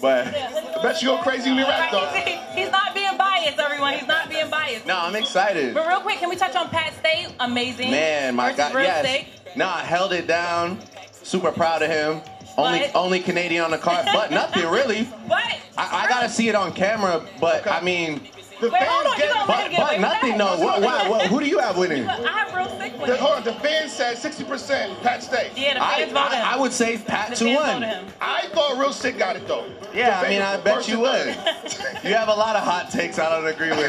But I Bet you go crazy when you rap though. He's, he's not being biased, everyone. He's not being biased. no, I'm excited. But real quick, can we touch on Pat Stay? Amazing. Man, my Versus God, Real yes. Sick. No, I held it down. Super proud of him. Only, But- only Canadian on the card, but nothing really. What? I, I gotta see it on camera, but I mean, The Wait, hold on. You fans gonna but, him get but nothing. that? No, what, why, what, who do you have winning? I have Real Sikh with The, him. hold on, the fans said 60% Pat Stay. Yeah, the I, fans voted him. I, I would say Pat the two one. I thought Real Sikh got it though. Yeah, I mean, I bet you would. You have a lot of hot takes I don't agree with.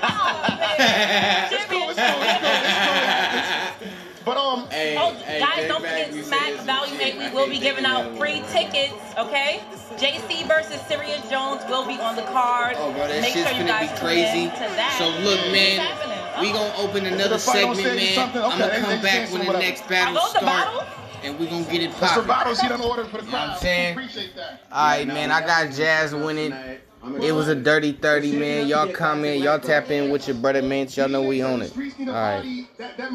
Oh, it's cool, it's cool, it's cool, it's cool. But um, Hey, Oh, hey, guys, don't back forget Smack this Value shit. 8. We will be giving out anymore. free tickets, okay? JC versus Serius Jones will be on the card. Oh, bro, that Make shit's sure you gonna be crazy. in to that. So look, man, happening? we Oh. gonna open another segment, man. something? I'm gonna come they back when the whatever. next battle Are those the start, and we gonna get it It's the popping. battles he done ordered for the crowd. I'm saying? Appreciate that. All right, man. I got Jazz winning. It was a dirty 30, man. Y'all comment. Y'all tap in with your brother, man. Y'all know we own it. All right. That- that